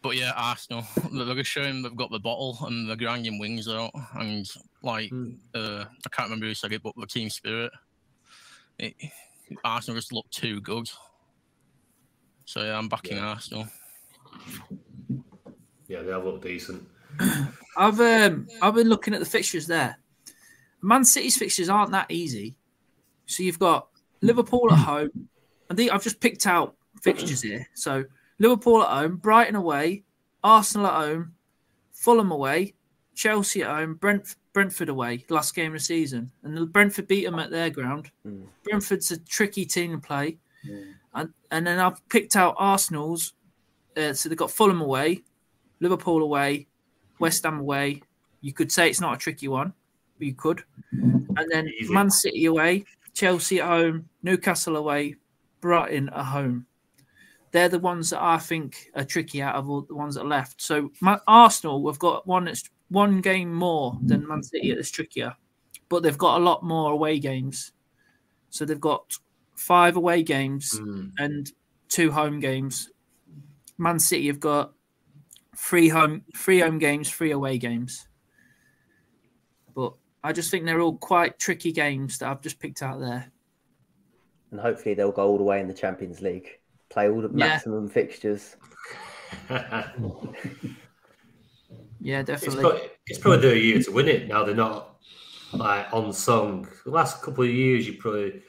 but yeah, Arsenal, they're just showing they've got the bottle and they're grinding wings out, and like uh, I can't remember who said it, but the team spirit. It, Arsenal just look too good. So yeah, I'm backing Arsenal. Yeah, they have looked decent. [coughs] I've um, I've been looking at the fixtures there. Man City's fixtures aren't that easy. So you've got Liverpool at home. I think I've just picked out fixtures here. So Liverpool at home, Brighton away, Arsenal at home, Fulham away, Chelsea at home, Brent, Brentford away, last game of the season. And Brentford beat them at their ground. Brentford's a tricky team to play. And, and then I've picked out Arsenal's. Uh, so they've got Fulham away, Liverpool away, West Ham away. You could say it's not a tricky one, but you could. And then Man City away, Chelsea at home, Newcastle away, Brighton at home. They're the ones that I think are tricky out of all the ones that are left. So my, Arsenal, we've got one that's one game more than Man City that's trickier, but they've got a lot more away games. So they've got five away games hmm. and two home games. Man City have got three home three home games, three away games. But I just think they're all quite tricky games that I've just picked out there. And hopefully they'll go all the way in the Champions League. Play all the Yeah. maximum fixtures. [laughs] Yeah, It's definitely. probably, it's probably their year to win it. Now they're not like on song. The last couple of years, you probably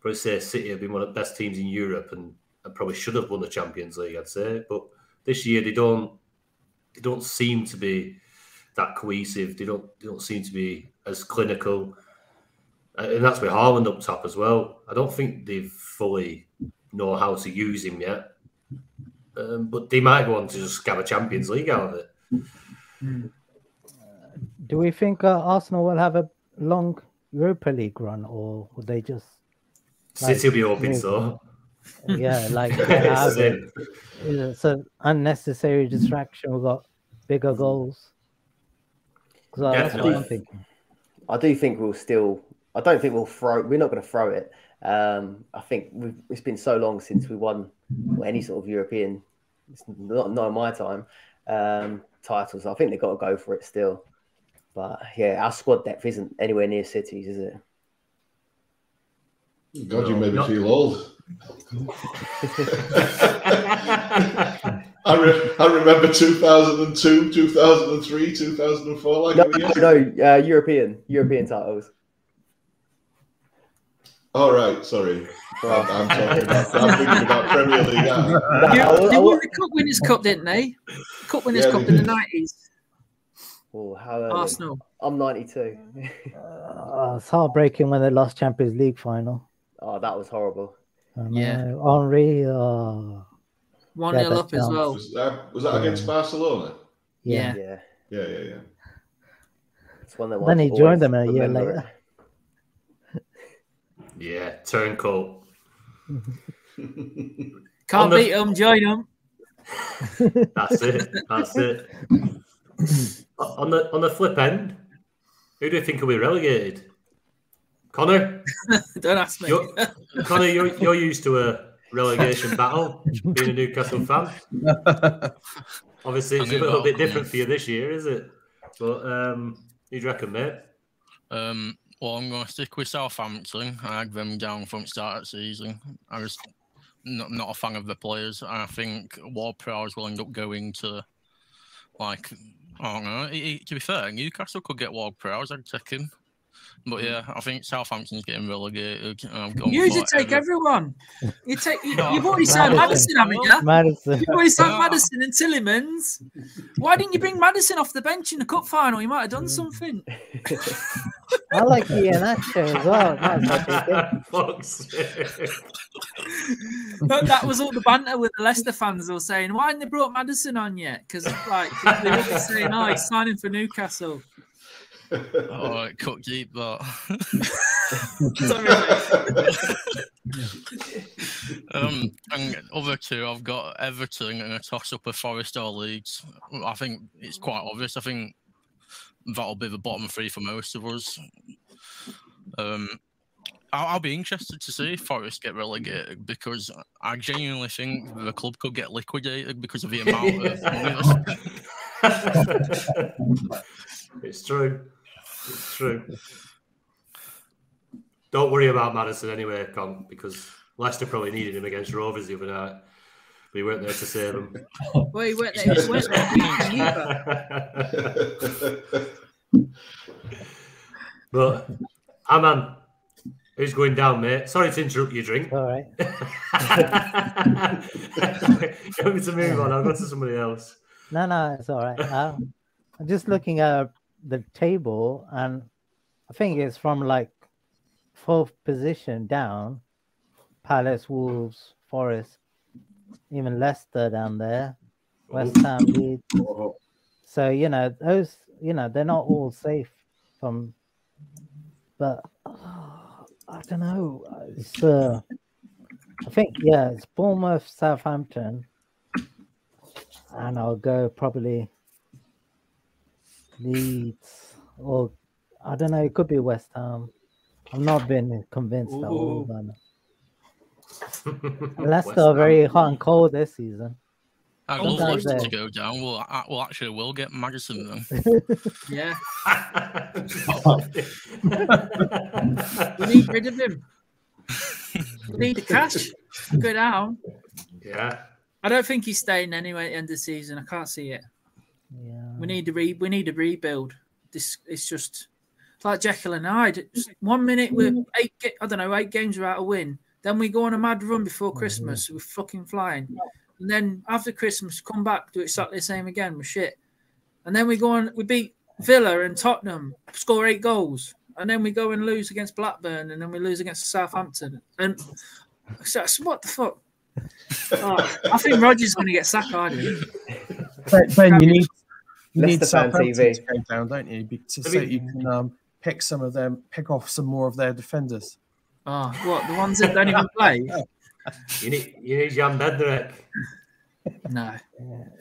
probably say City have been one of the best teams in Europe and, and probably should have won the Champions League. I'd say, but this year they don't they don't seem to be that cohesive. They don't they don't seem to be as clinical, and that's with Haaland up top as well. I don't think they fully know how to use him yet. Um, but they might go on to just grab a Champions League out of it. Do we think uh, Arsenal will have a long Europa League run, or will they just? City will be hoping move so. [laughs] Yeah, like [laughs] they It's have it. Yeah, so unnecessary distraction. We've got bigger goals. 'Cause, uh, that's what I'm thinking. I do think we'll still. I don't think we'll throw. We're not going to throw it. Um, I think we've, it's been so long since we won any sort of European. It's not not in my time. Um, titles. I think they've got to go for it still. But yeah, our squad depth isn't anywhere near City's, is it? God, you made me Not- feel old. [laughs] I, re- I remember 2002, 2003, 2004. Like No, no, no, uh, European European titles. All right, sorry. I'm, I'm talking about. I'm [laughs] thinking about Premier League. Yeah, I- they won the Cup Winners' Cup, didn't they? Cup Winners' Yeah, Cup in the nineties. Oh, how early? Arsenal. I'm 92. Uh, it's heartbreaking when they lost Champions League final. oh, that was horrible. I Yeah. know. Henry. Oh, One Yeah, nil that up as well. Was that, was that against Barcelona? yeah. Yeah, Yeah, yeah, yeah. it's one that Then he joined them a year later. Yeah, turncoat. [laughs] Can't the- beat them, join them. [laughs] That's it. That's it. [laughs] on the on the flip end, who do you think will be relegated? Connor, Don't ask me. you're, Connor, you're, you're used to a relegation battle, being a Newcastle fan. Obviously, it's a little bit different for you this year, is it? But um, who do you reckon, mate? Um, well, I'm going to stick with Southampton. I had them down from start of season. I was not, not a fan of the players. I think Ward Prowse will end up going to, like, I don't know. To be fair, Newcastle could get Ward Prowse. I'd take him. But yeah, I think Southampton's getting relegated. I'm going You for usually take Everton. everyone. You take. You, No. you've already signed Madison, haven't you? Madison. You've already signed Madison and Tielemans. Why didn't you bring Madison off the bench in the cup final? You might have done something. I like Iheanacho as well. Might as well take him. Fuck's sake. But that was all the banter with the Leicester fans. They were saying, "Why haven't they brought Madison on yet?" Because like they were saying, "Oh, he's signing for Newcastle." Oh, cut deep, but. [laughs] um, and other two, I've got Everton and a toss up of Forest or Leeds. I think it's quite obvious. I think that'll be the bottom three for most of us. Um, I'll, I'll be interested to see if Forest get relegated because I genuinely think the club could get liquidated because of the amount of money. [laughs] It's true. It's true. Don't worry about Madison anyway, Con, because Leicester probably needed him against Rovers the other night. We weren't there to save him. [laughs] Well, he went there. He went there. [laughs] [laughs] but, Aman, who's going down, mate? Sorry to interrupt your drink. All right. you want me to move on? I'll go to somebody else. No, no, it's all right. Um, I'm just looking at the table, and I think it's from like fourth position down. Palace, Wolves, Forest, even Leicester down there, West Ham, Leeds. So you know those, you know, they're not all safe from, but [sighs] I don't know. It's uh, I think yeah, it's Bournemouth, Southampton, and I'll go probably Leeds or I don't know. It could be West Ham. I've not been convinced at all. Ooh. man. [laughs] Leicester are very hot and cold this season. I'd oh, love Sometimes Leicester to go down. Well, I, well, actually, we'll get Madison then. [laughs] Yeah. [laughs] we need rid of him. We need the cash. Go down. Yeah. I don't think he's staying anyway at the end of the season. I can't see it. Yeah. We need to re we need a rebuild. This it's just it's like Jekyll and Hyde. Just one minute we're mm. eight I don't know, eight games without a win. Then we go on a mad run before mm-hmm. Christmas. We're fucking flying. And then after Christmas, come back, do exactly the same again. We're shit. And then we go on, we beat Villa and Tottenham, score eight goals. And then we go and lose against Blackburn, and then we lose against Southampton. And so, what the fuck? [laughs] Oh, I think Rodgers is going to get sacked. I do. Ben, ben, you need you need Leicester fan Southampton TV. to go down, don't you? To, so you can um, pick some of them, pick off some more of their defenders. Oh, what the ones that don't even play? [laughs] You need you need Jan Bednarek. No.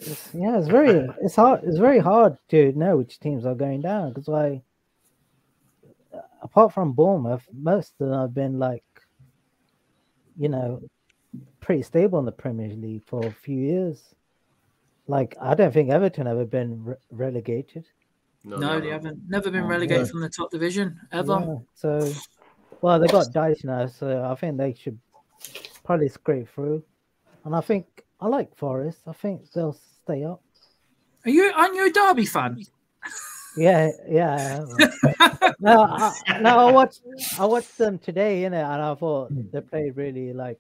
It's, yeah, it's very it's hard. It's very hard to know which teams are going down because like apart from Bournemouth, most of them have been like you know pretty stable in the Premier League for a few years. Like I don't think Everton ever been re- relegated. No, they haven't. Never been relegated from the top division ever. Yeah, so well they got Dyche now, so I think they should probably scrape through. And I think I like Forest. I think they'll stay up. Are you? Aren't you a Derby fan? Yeah, yeah. I am. no, I, no, I watched I watched them today, you know, and I thought hmm. they played really like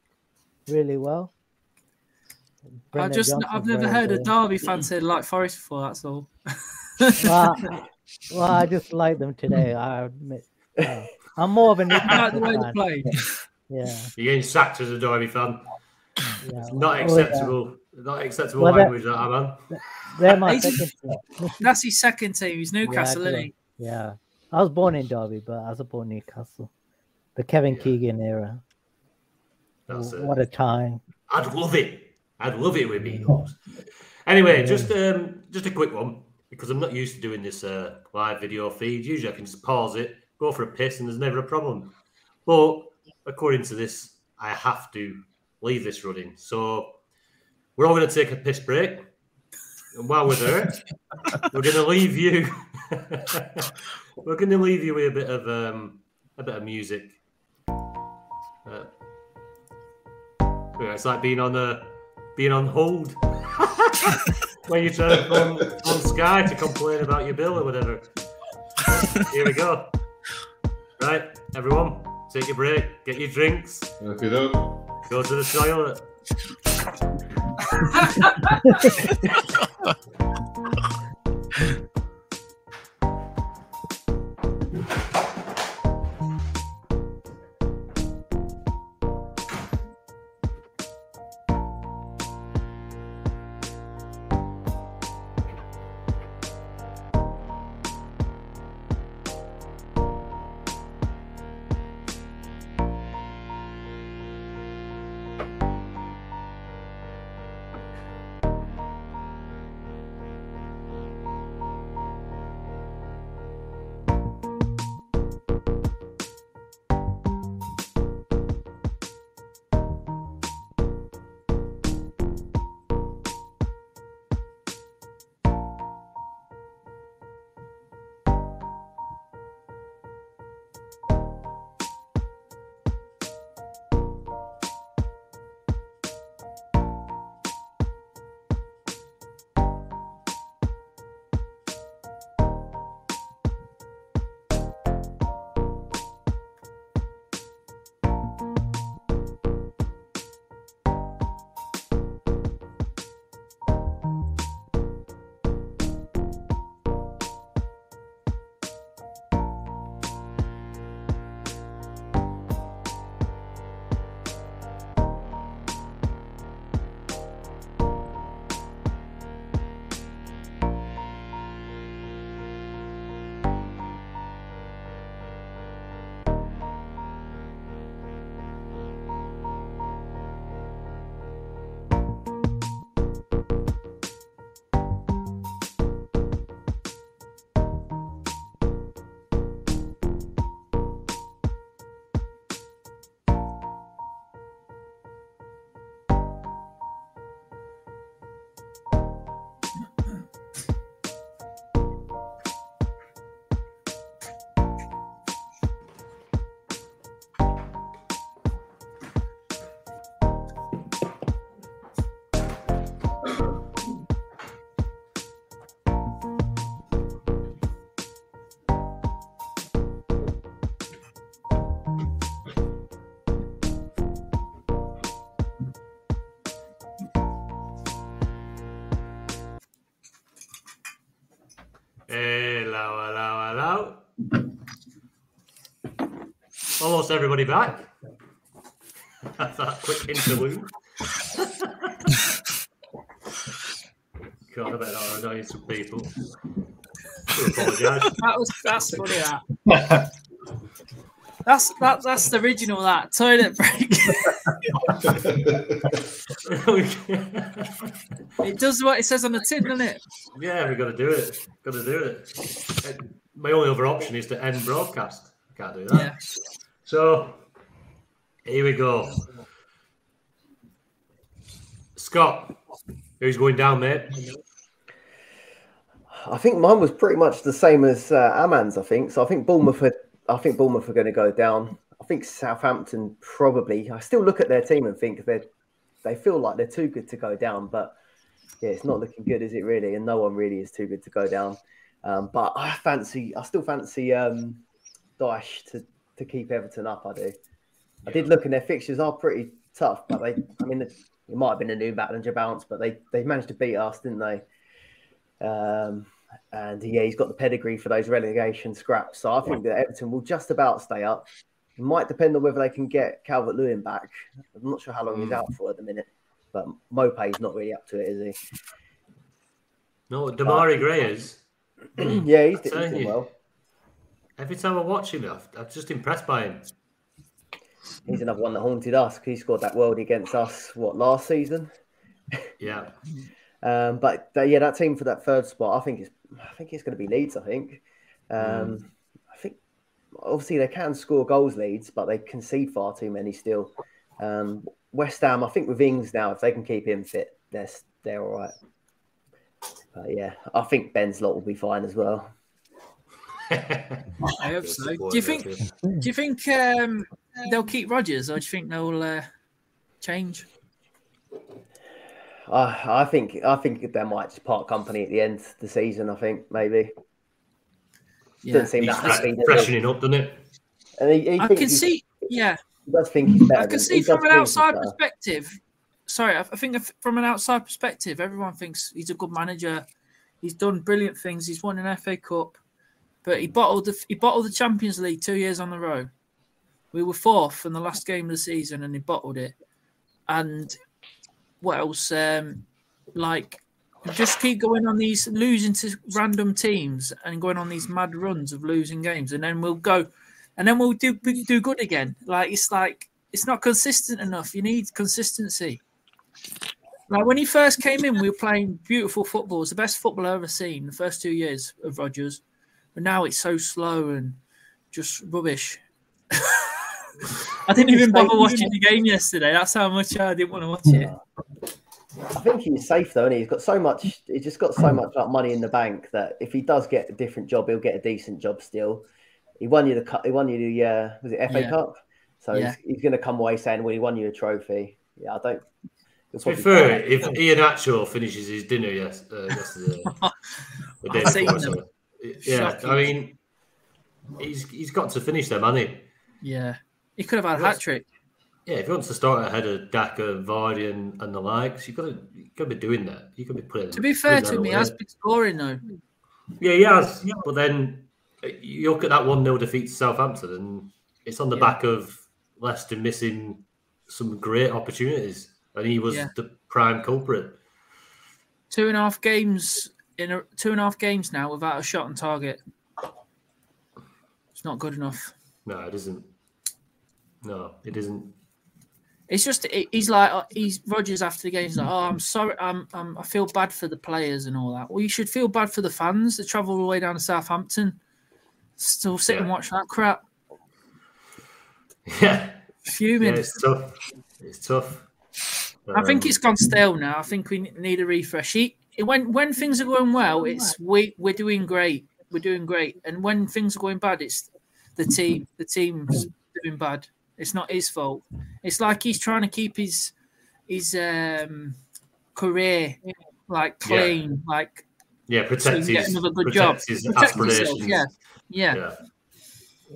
really well. I Brendan just Johnson's I've never heard a. Derby fan say like Forest before. That's all. well, I- [laughs] well, I just like them today. I admit. Yeah. I'm more of a [laughs] I like the Newcastle way they fan. Yeah, You're getting sacked as a Derby fan. yeah. It's not yeah. acceptable. Not acceptable Well, language, that, Aman. They're my second team. [laughs] That's his second team. He's Newcastle, yeah, isn't he? Yeah, I was born in Derby, but I support Newcastle. The Kevin Keegan era. That's it. What a time! I'd love it. I'd love it with me. Anyway, just um, just a quick one because I'm not used to doing this uh, live video feed. Usually, I can just pause it, go for a piss, and there's never a problem. But according to this, I have to leave this running. So we're all going to take a piss break, and while we're there, we're going [laughs] to leave you. [laughs] we're going to leave you with a bit of um, a bit of music. Uh, it's like being on a being on hold [laughs] when you're trying to phone on Sky to complain about your bill or whatever. Here we go. Right, everyone, take your break, get your drinks, Okay, doke. go to the toilet. [laughs] Almost everybody back. That's that quick interlude. God, I bet that annoying some people. I. That was that's funny. That. That's that, that's the original. That toilet break. [laughs] it does what it says on the tin, doesn't it? Yeah, we got to do it. Got to do it. My only other option is to end broadcast. Can't do that. So here we go. Scott, who's going down, mate? I think mine was pretty much the same as uh, Aman's. I think so. I think Bournemouth. Are, I think Bournemouth are going to go down. I think Southampton probably. I still look at their team and think they they feel like they're too good to go down. But yeah, it's not looking good, is it really? And no one really is too good to go down. Um, but I fancy. I still fancy um, to to keep Everton up. I do. I did look, and their fixtures are pretty tough. But they, I mean, it might have been a new battle bounce, but they they managed to beat us, didn't they? Um, and yeah, he's got the pedigree for those relegation scraps. So I think that Everton will just about stay up. It might depend on whether they can get Calvert Lewin back. I'm not sure how long he's out for at the minute, but Maupay's not really up to it, is he? No, Demarai Gray is. [clears throat] yeah, he's, he's doing well. Every time I watch him, I'm just impressed by him. He's another one that haunted us. He scored that world against us, what, last season? Yeah. [laughs] Um, but uh, yeah, that team for that third spot, I think is, I think it's going to be Leeds. I think. Um, Mm. I think obviously they can score goals, Leeds, but they concede far too many still. Um, West Ham, I think with Ings now, if they can keep him fit, they're they're all right. But yeah, I think Ben's lot will be fine as well. I hope so. Do you think? Do you think um, they'll keep Rodgers, or do you think they'll uh, change? I I think I think they might just part company at the end of the season. I think maybe. Doesn't seem He's that happy. freshening up, doesn't it? And he, he I can see. Yeah, He does think he's better. I can see from an outside perspective. Sorry, I I think from an outside perspective, everyone thinks he's a good manager. He's done brilliant things. He's won an FA Cup, but he bottled the he bottled the Champions League two years on the row. We were fourth in the last game of the season, and he bottled it. And what else? Um, like, just keep going on these losing to random teams and going on these mad runs of losing games, and then we'll go, and then we'll do do good again. Like it's like it's not consistent enough. You need consistency. Like when he first came in, we were playing beautiful football. It's the best football I've ever seen the first two years of Rodgers. But now it's so slow and just rubbish. I didn't [laughs] even bother watching the game yesterday. That's how much I didn't want to watch it. I think he's safe though, and he? he's got so much. He's just got so much like, money in the bank that if he does get a different job, he'll get a decent job still. He won you the cup. He won you the uh, was it FA Yeah. Cup? So Yeah. he's, he's going to come away saying, "Well, he won you a trophy." Yeah, I don't. he'll To be fair, if. Iheanacho finishes his dinner yes, uh, yesterday, [laughs] the day I've seen before, them. sorry. Yeah, Shocking. I mean, he's he's got to finish them, hasn't he? Yeah, he could have had a hat trick. Yeah, if he wants to start ahead of Daka, Vardy, and, and the likes, you've got to you got to be doing that. You got to be putting. To be fair to me, him, he away. has been scoring though. Yeah, he has. But then uh, you look at that one 0 defeat to Southampton, and it's on the Yeah. back of Leicester missing some great opportunities, and he was Yeah. the prime culprit. Two and a half games in a two and a half games now without a shot on target. It's not good enough. No, it isn't. No, it isn't. It's just it- he's like uh, he's Rodgers after the game. He's like, "Oh, I'm sorry. I'm, I'm I feel bad for the players and all that." Well, you should feel bad for the fans that travel all the way down to Southampton, still sit and watch that crap. [laughs] Yeah, Fuming. yeah it's tough. It's tough. I think Um, it's gone stale now. I think we need a refresh. He, when when things are going well, it's we we're doing great. We're doing great, and when things are going bad, it's the team. The team's doing bad. It's not his fault. It's like he's trying to keep his his um, career like Yeah. clean, like yeah, protect he can get his, another good protect job. his Protect himself, aspirations. Yeah, yeah. yeah.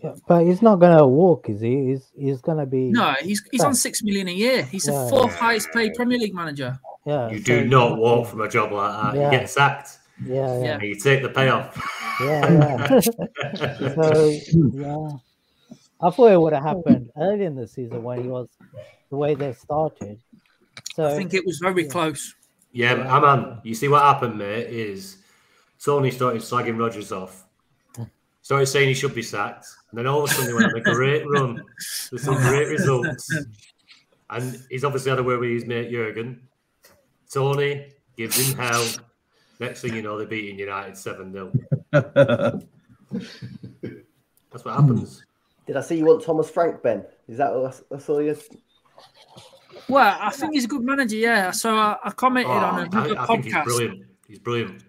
Yeah, but he's not gonna walk, is he? He's he's gonna be. No, he's he's on six million a year. He's the fourth highest paid Premier League manager. Yeah, You so- do not walk from a job like that. Yeah. You get sacked. Yeah, yeah. And you take the payoff. [laughs] Yeah, yeah. [laughs] so yeah, I thought it would have happened early in the season when he was the way they started. So I think it was very close. Yeah, but, ah, man, you see what happened, mate, is Tony started slagging Rodgers off. Started saying he should be sacked. And then all of a sudden he went on a great run with some great results. And he's obviously had a word with his mate Jurgen. Tony gives him hell. Next thing you know, they're beating United 7 0. That's what happens. Did I see you want Thomas Frank, Ben? Is that what I saw you? Well, I think he's a good manager, yeah. So I, I commented Oh, on another I, I think he's brilliant. He's brilliant.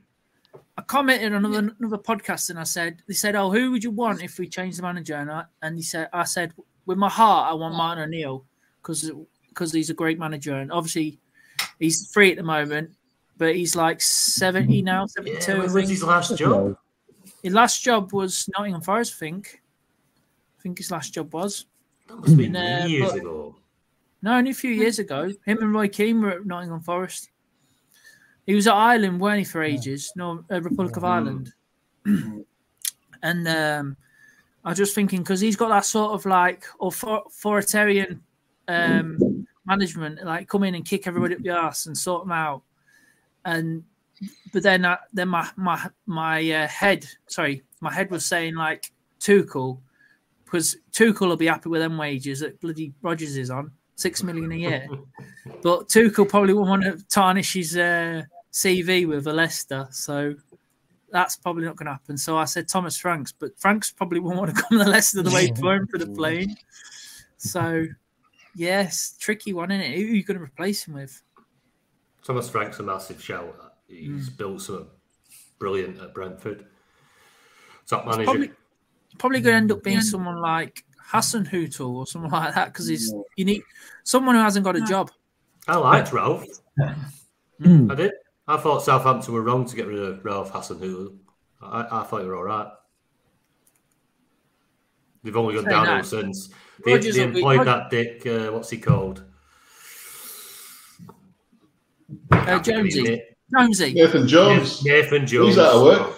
I commented on another another podcast and I said, they said, oh, who would you want if we changed the manager? And I and he said, I said, with my heart, I want Martin O'Neill because because he's a great manager and obviously he's free at the moment, but he's like seventy now, seventy two. Yeah, was his last job? His last job was Nottingham Forest, I think. I think his last job was. That must have been uh, years but- ago. No, only a few years ago. Him and Roy Keane were at Nottingham Forest. He was at Ireland, weren't he, for ages? No, uh, Republic of Ireland. [clears throat] and um, I was just thinking because he's got that sort of like authoritarian um, management, like come in and kick everybody up the ass and sort them out. And but then, uh, then my my my uh, head, sorry, my head was saying like Tuchel, because Tuchel will be happy with them wages that bloody Rodgers is on six million a year. [laughs] but Tuchel probably won't want to tarnish his uh, CV with a Leicester, so that's probably not going to happen. So I said Thomas Franks, but Franks probably won't want to come to Leicester the way he's going for the plane. So yes, tricky one, isn't it? Who are you going to replace him with? Thomas Frank's a massive shout. He's Hmm. built some brilliant at Brentford. Top manager. Probably, probably going to end up being someone like Hasenhüttl or someone like that because he's you need someone who hasn't got a job. I liked Ralph. [laughs] I did. I thought Southampton were wrong to get rid of Ralph Hassan I, I thought they were all right. They've only gone Say downhill that. since. They, they will be- employed that dick, uh, what's he called? Uh, Jonesy. Jonesy. Nathan Jones. Nathan Jones. He's out of work.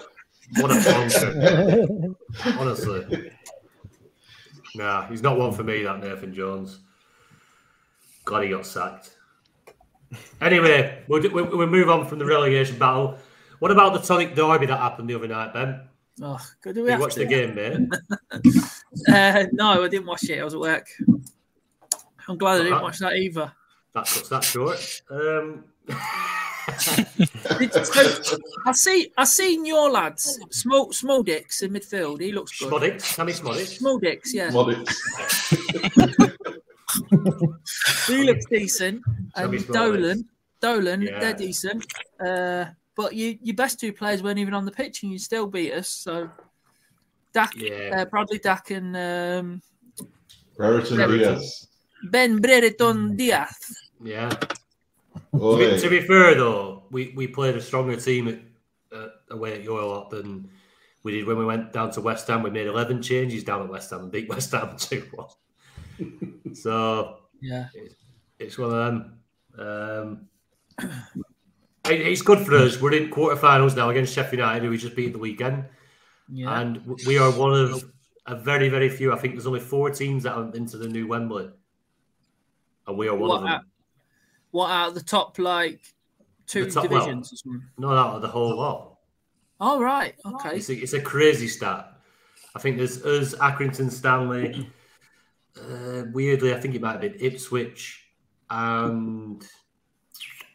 What a plonker. [laughs] Honestly. Nah, he's not one for me, that Nathan Jones. God, he got sacked. Anyway, we'll, do- we'll, we'll move on from the relegation battle. What about the tonic derby that happened the other night, Ben? Oh, do Did we you have watch to? the game, mate? [laughs] Uh, no, I didn't watch it. I was at work. I'm glad I didn't Alright. watch that either. That cuts that short. Um, [laughs] so, I see. I seen your lads, small small dicks in midfield. He looks good. Szmodics, Sammy Szmodics. Small dicks, yeah. Szmodics. [laughs] [laughs] he looks decent. Sammy And Dolan, Dolan, Yeah. they're decent. Uh, but you, your best two players weren't even on the pitch, and you still beat us. So, Dack, Yeah. uh, Bradley Dack, and um, Brereton Brereton. Diaz. Ben Brereton Diaz. Yeah. Oh, to, be, to be fair, though, we, we played a stronger team at, uh, away at your lot than we did when we went down to West Ham. We made 11 changes down at West Ham and beat West Ham [laughs] 2 1. So Yeah. it's one of them. Um, it- it's good for us. We're in quarterfinals now against Sheffield United, who we just beat the weekend. Yeah. And we are one of a very, very few. I think there's only four teams that are into the new Wembley. And we are one What of them. out, what out of the top like two top- well, divisions or something? Not out of the whole lot. Oh right, okay. It's a, it's a crazy stat. I think there's us, Accrington, Stanley. Uh, weirdly, I think it might have been Ipswich and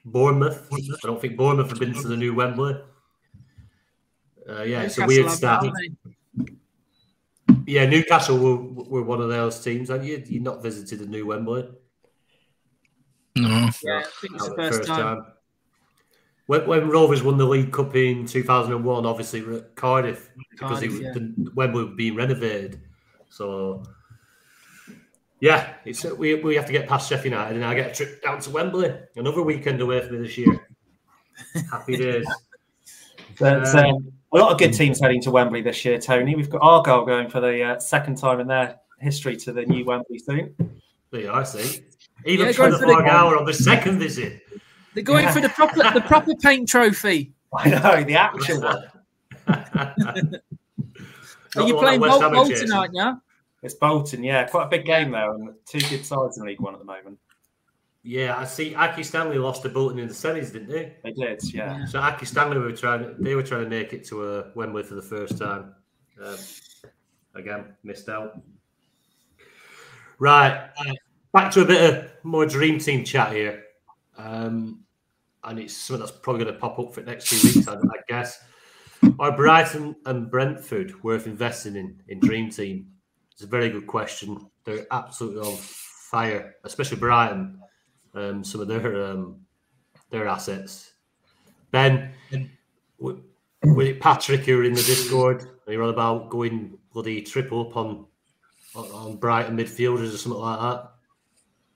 Bournemouth. I don't think Bournemouth have been to the new Wembley. Uh, yeah, it's a weird have stat. that, haven't Yeah, Newcastle were, were one of those teams, and you you not visited the new Wembley. No. Yeah, I think it's the first time. When, when Rovers won the League Cup in 2001, obviously we at Cardiff because it Cardiff, was, yeah. the Wembley was being renovated. So, yeah, it's we, we have to get past Sheffield United and I get a trip down to Wembley. Another weekend away for me this year. [laughs] Happy days. But, Um, um, a lot of good teams heading to Wembley this year, Tony. We've got Argyle going for the uh, second time in their history to the new Wembley soon. There you are, see. Even Yeah, yeah, going for the- Argyle on the second visit. They're going Yeah. for the proper the [laughs] proper paint trophy. I know the actual [laughs] one. Are you playing West Bol- Ham are Bolton, chasing. aren't you? It's Bolton, yeah, quite a big game there, and two good sides in League One at the moment. Yeah, I see. Accy Stanley lost to Bolton in the semis, didn't they? They did, yeah. So Accy Stanley were trying. They were trying to make it to uh, Wembley for the first time. Um, again, missed out. Right, uh, back to a bit of more dream team chat here, um, and it's something that's probably going to pop up for the next few weeks, I, I guess. Are Brighton and Brentford worth investing in in dream team? It's a very good question. They're absolutely on fire, especially Brighton. Um, some of their um, their assets. Ben, with Patrick who are in the Discord, are you on about going bloody triple up on on, on Brighton midfielders or something like that?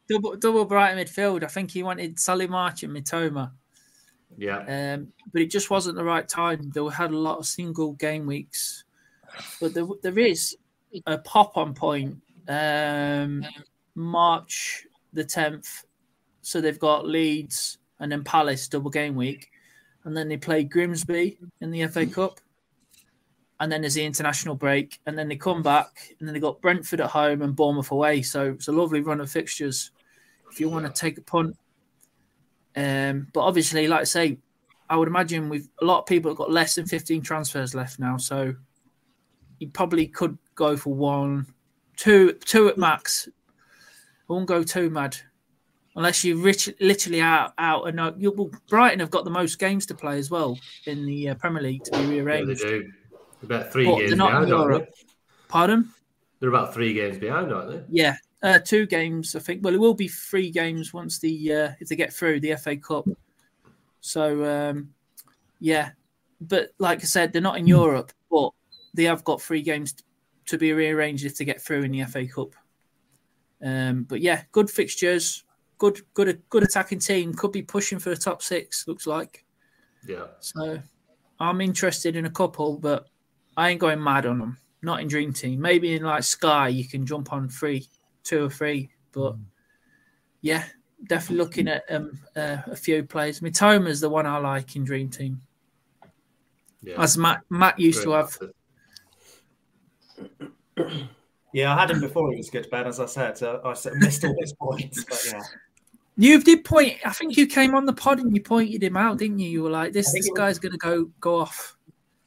Double double Brighton midfield. I think he wanted Solly March and Mitoma. Yeah. Um, but it just wasn't the right time. They had a lot of single game weeks. But there, there is a pop on point. Um, March the 10th. So they've got Leeds and then Palace double game week. And then they play Grimsby in the FA Cup. And then there's the international break. And then they come back and then they got Brentford at home and Bournemouth away. So it's a lovely run of fixtures if you want to take a punt. Um, but obviously, like I say, I would imagine we've a lot of people have got less than 15 transfers left now. So you probably could go for one, two, two at max. I won't go too mad. Unless you're rich, literally out, out, and uh, you, well, Brighton have got the most games to play as well in the uh, Premier League to be Yeah, they rearranged. do. About three But games behind, Europe. they? Pardon? They're about three games behind, aren't they? Yeah, uh, two games. I think. Well, it will be three games once the uh, if they get through the FA Cup. So um, yeah, but like I said, they're not in Europe, but they have got three games to be rearranged if they get through in the FA Cup. Um, but yeah, good fixtures, good good good attacking team. Could be pushing for the top six. Looks like. Yeah. So I'm interested in a couple, but I ain't going mad on them. Not in Dream Team. Maybe in like Sky, you can jump on three, two or three. But yeah, definitely looking at um, uh, a few players. Mitoma's the one I like in Dream Team. Yeah. As Matt Matt used to Great have. Yeah, I had him before he was good, Ben, as I said. So I missed all his points, but yeah. You did point. I think you came on the pod and you pointed him out, didn't you? You were like, "This this guy's going to go go off."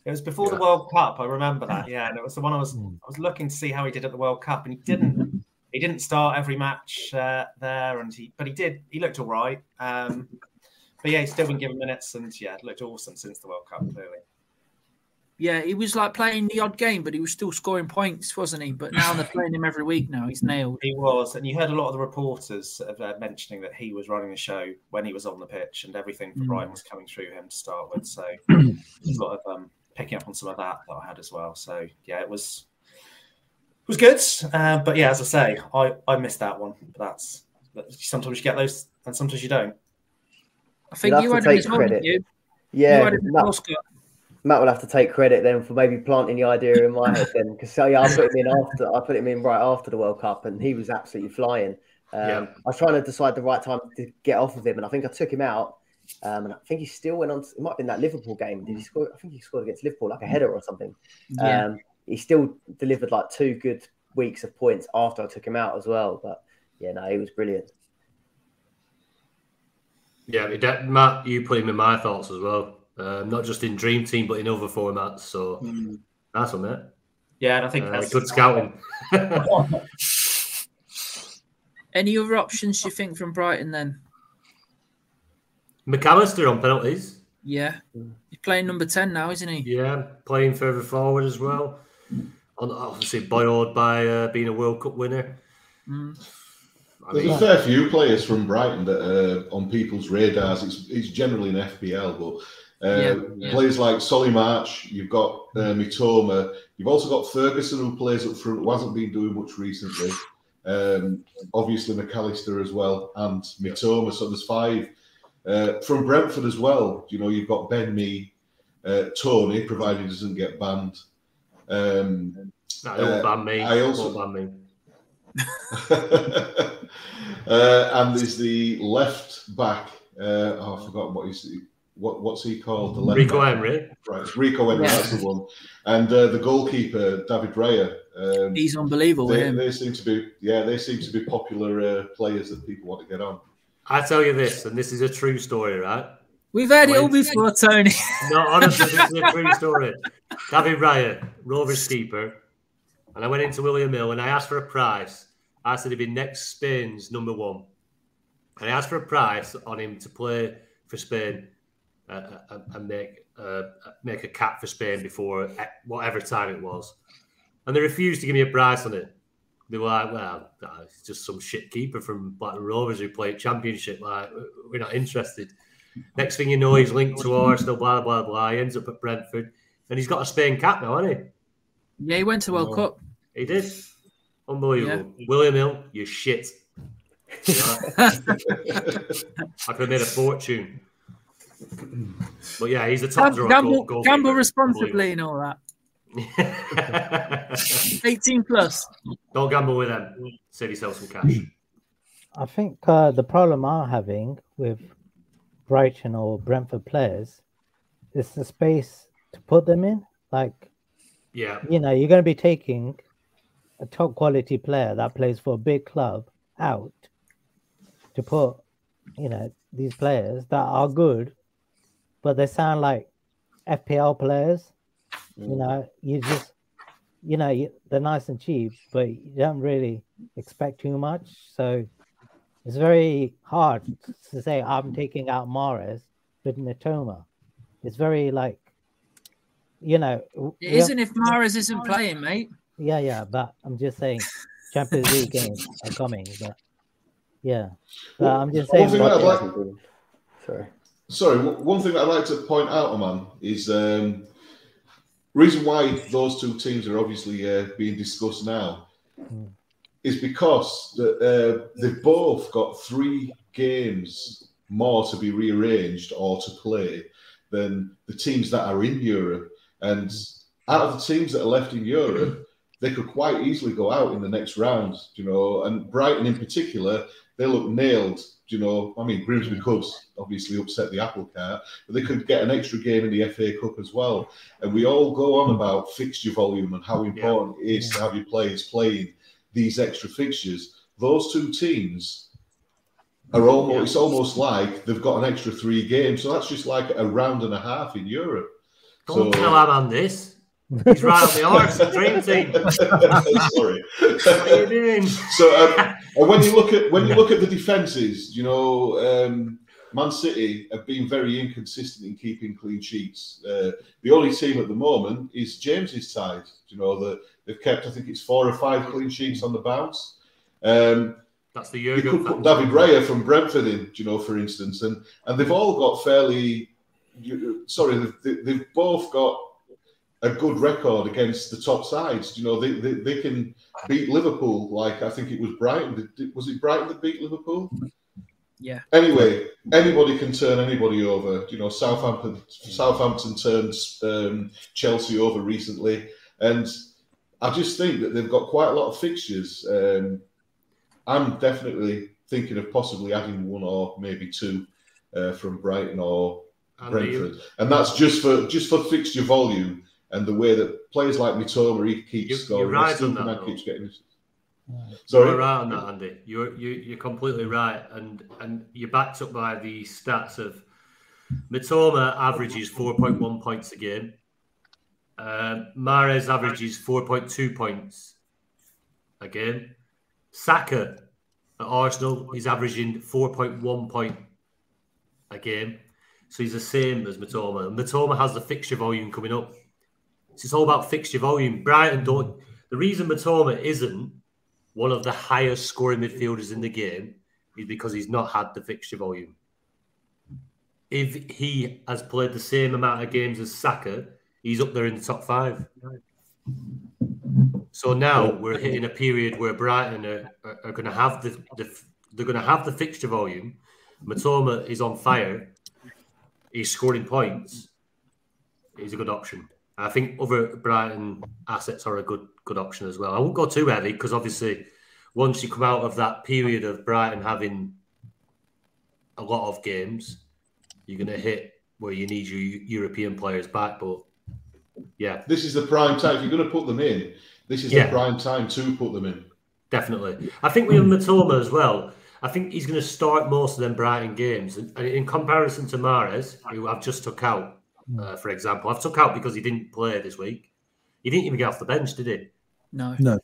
It was before the World Cup. I remember that. Yeah, and it was the one I was I was looking to see how he did at the World Cup, and he didn't. He didn't start every match uh, there, and he but he did. He looked all right. Um, but yeah, he's still been given minutes, and yeah, looked awesome since the World Cup. Clearly, Yeah, he was like playing the odd game, but he was still scoring points, wasn't he? But now they're playing him every week. Now he's nailed. he was, and you heard a lot of the reporters sort of, uh, mentioning that he was running the show when he was on the pitch, and everything for Mm. Brighton was coming through him to start with. So there's a lot of um, picking up on some of that that I had as well. So yeah, it was it was good. Uh, but yeah, as I say, I, I missed that one. But that's sometimes you get those, and sometimes you don't. I think You'll you have had to him as well, didn't credit. you? You Yeah, had him as well, Scott. Matt will have to take credit then for maybe planting the idea in my head then, because yeah, I put him in after I put him in right after the World Cup, and he was absolutely flying. Um, Yeah. I was trying to decide the right time to get off of him, and I think I took him out. Um, and I think he still went on. It might have been that Liverpool game. Did he score? I think he scored against Liverpool, like a header or something. Yeah. Um, he still delivered like two good weeks of points after I took him out as well. But yeah, no, he was brilliant. Yeah, Matt, you put him in my thoughts as well. Um, not just in Dream Team, but in other formats. So that's on mate. Yeah, and I think Uh, that's good scouting. [laughs] Any other options you think from Brighton then? McAllister on penalties. Yeah, he's playing number ten now, isn't he? Yeah, playing further forward as well. On- Obviously, buoyed by uh, being a World Cup winner. Mm. I There's a fair few players from Brighton that are on people's radars. It's, it's generally an FPL, but uh, Yeah, yeah. players like Solly March, you've got uh, Mitoma, you've also got Ferguson who plays up front, who hasn't been doing much recently. Um, obviously McAllister as well, and Mitoma. So there's five uh, from Brentford as well. You know, you've got Ben Mee, uh, Tony, provided he doesn't get banned. Um, Nah, they won't ban me. I also Won't ban me. [laughs] uh, and there's the left back. Uh, oh, I've forgotten what he's what what's he called? The Rico left back. Henry. Right, it's Rico Henry. Yeah. That's the one. And uh, the goalkeeper David Raya. Um, He's unbelievable. they, him. they seem to be yeah they seem to be popular uh, players that people want to get on. I tell you this, and this is a true story, right? We've heard it all before, Tony. [laughs] No, honestly, this is a true story. David Raya, Rovers keeper, and I went into William Hill and I asked for a price. I said he'd be next Spain's number one, and I asked for a price on him to play for Spain uh, uh, and make uh, make a cap for Spain before whatever time it was, and they refused to give me a price on it. They were like, "Well, nah, it's just some shit keeper from Blackburn Rovers who played Championship. Like, we're not interested." Next thing you know, he's linked to Arsenal, blah, blah, blah. He ends up at Brentford. And he's got a Spain cap now, hasn't he? Yeah, he went to World Oh. Cup. he? He did. Unbelievable. William Hill, you shit. [laughs] I could have made a fortune. But yeah, he's the top Gam- drawer. gamble, goal- goalkeeper. gamble responsibly and all that. [laughs] 18 plus. Don't gamble with them. Save yourself some cash. I think uh, the problem I'm having with Brighton or Brentford players is the space to put them in. Like, Yeah. you know, you're going to be taking a top quality player that plays for a big club out to put, you know, these players that are good, but they sound like FPL players. You mm. know, you just, you know, you, they're nice and cheap, but you don't really expect too much. So it's very hard to say I'm taking out Mahrez with Mitoma. It's very like, you know, w- It we isn't if Mahrez isn't playing, mate. yeah, yeah, but I'm just saying Champions League [laughs] games are coming, but yeah. But I'm just saying thing that I'd like, Sorry. Sorry, one thing that I'd like to point out, Aman, is um, reason why those two teams are obviously uh, being discussed now is because the, uh, they've both got three games more to be rearranged or to play than the teams that are in Europe. And out of the teams that are left in Europe, they could quite easily go out in the next round, you know. And Brighton in particular, they look nailed. You know, I mean, Grimsby Cubs obviously upset the apple cart, but they could get an extra game in the FA Cup as well. And we all go on about fixture volume and how important it is to have your players playing these extra fixtures. Those two teams are almost it's almost like they've got an extra three games. So that's just like a round and a half in Europe. Don't tell Aman this. He's right on the arse. Dream team. [laughs] Sorry. What are you doing? So um, when you look at when you look at the defenses, you know, um, Man City have been very inconsistent in keeping clean sheets. Uh, the only team at the moment is James's side. You know, the, they've kept I think it's four or five clean sheets on the bounce. Um, That's the you could put David Raya from Brentford in, you know, for instance, and and they've all got fairly. You, sorry, they've, they've both got a good record against the top sides. You know, they, they, they can beat Liverpool like I think it was Brighton. Was it Brighton that beat Liverpool? Yeah. Anyway, anybody can turn anybody over. You know, Southampton Southampton turned um, Chelsea over recently, and I just think that they've got quite a lot of fixtures. Um, I'm definitely thinking of possibly adding one or maybe two uh, from Brighton or And Brentford, and that's just for just for fixture volume and the way that players like Mitoma he keeps You- scoring. you're right on that, though. keeps getting. Sorry, Sorry. you're right on that, Andy. You're you, you're completely right, and and you're backed up by the stats of Mitoma averages four point one points a game. Uh, Mahrez averages four point two points a game. Saka at Arsenal is averaging four point one point a game, so he's the same as Mitoma. And Mitoma has the fixture volume coming up. It's all about fixture volume. Brighton don't. The reason Mitoma isn't one of the highest scoring midfielders in the game is because he's not had the fixture volume. If he has played the same amount of games as Saka, he's up there in the top five. So now we're hitting a period where Brighton are, are, are going to have the, the they're going to have the fixture volume. Mitoma is on fire. He's scoring points. He's a good option. I think other Brighton assets are a good good option as well. I won't go too heavy because obviously once you come out of that period of Brighton having a lot of games, you're going to hit where you need your European players back. But yeah, This is the prime time. If you're going to put them in, this is Yeah. the prime time to put them in. Definitely. I think with Mitoma as well, I think he's going to start most of them Brighton games. And and in comparison to Mahrez, who I've just took out, uh, for example, I've took out because he didn't play this week. He didn't even get off the bench, did he? No. No.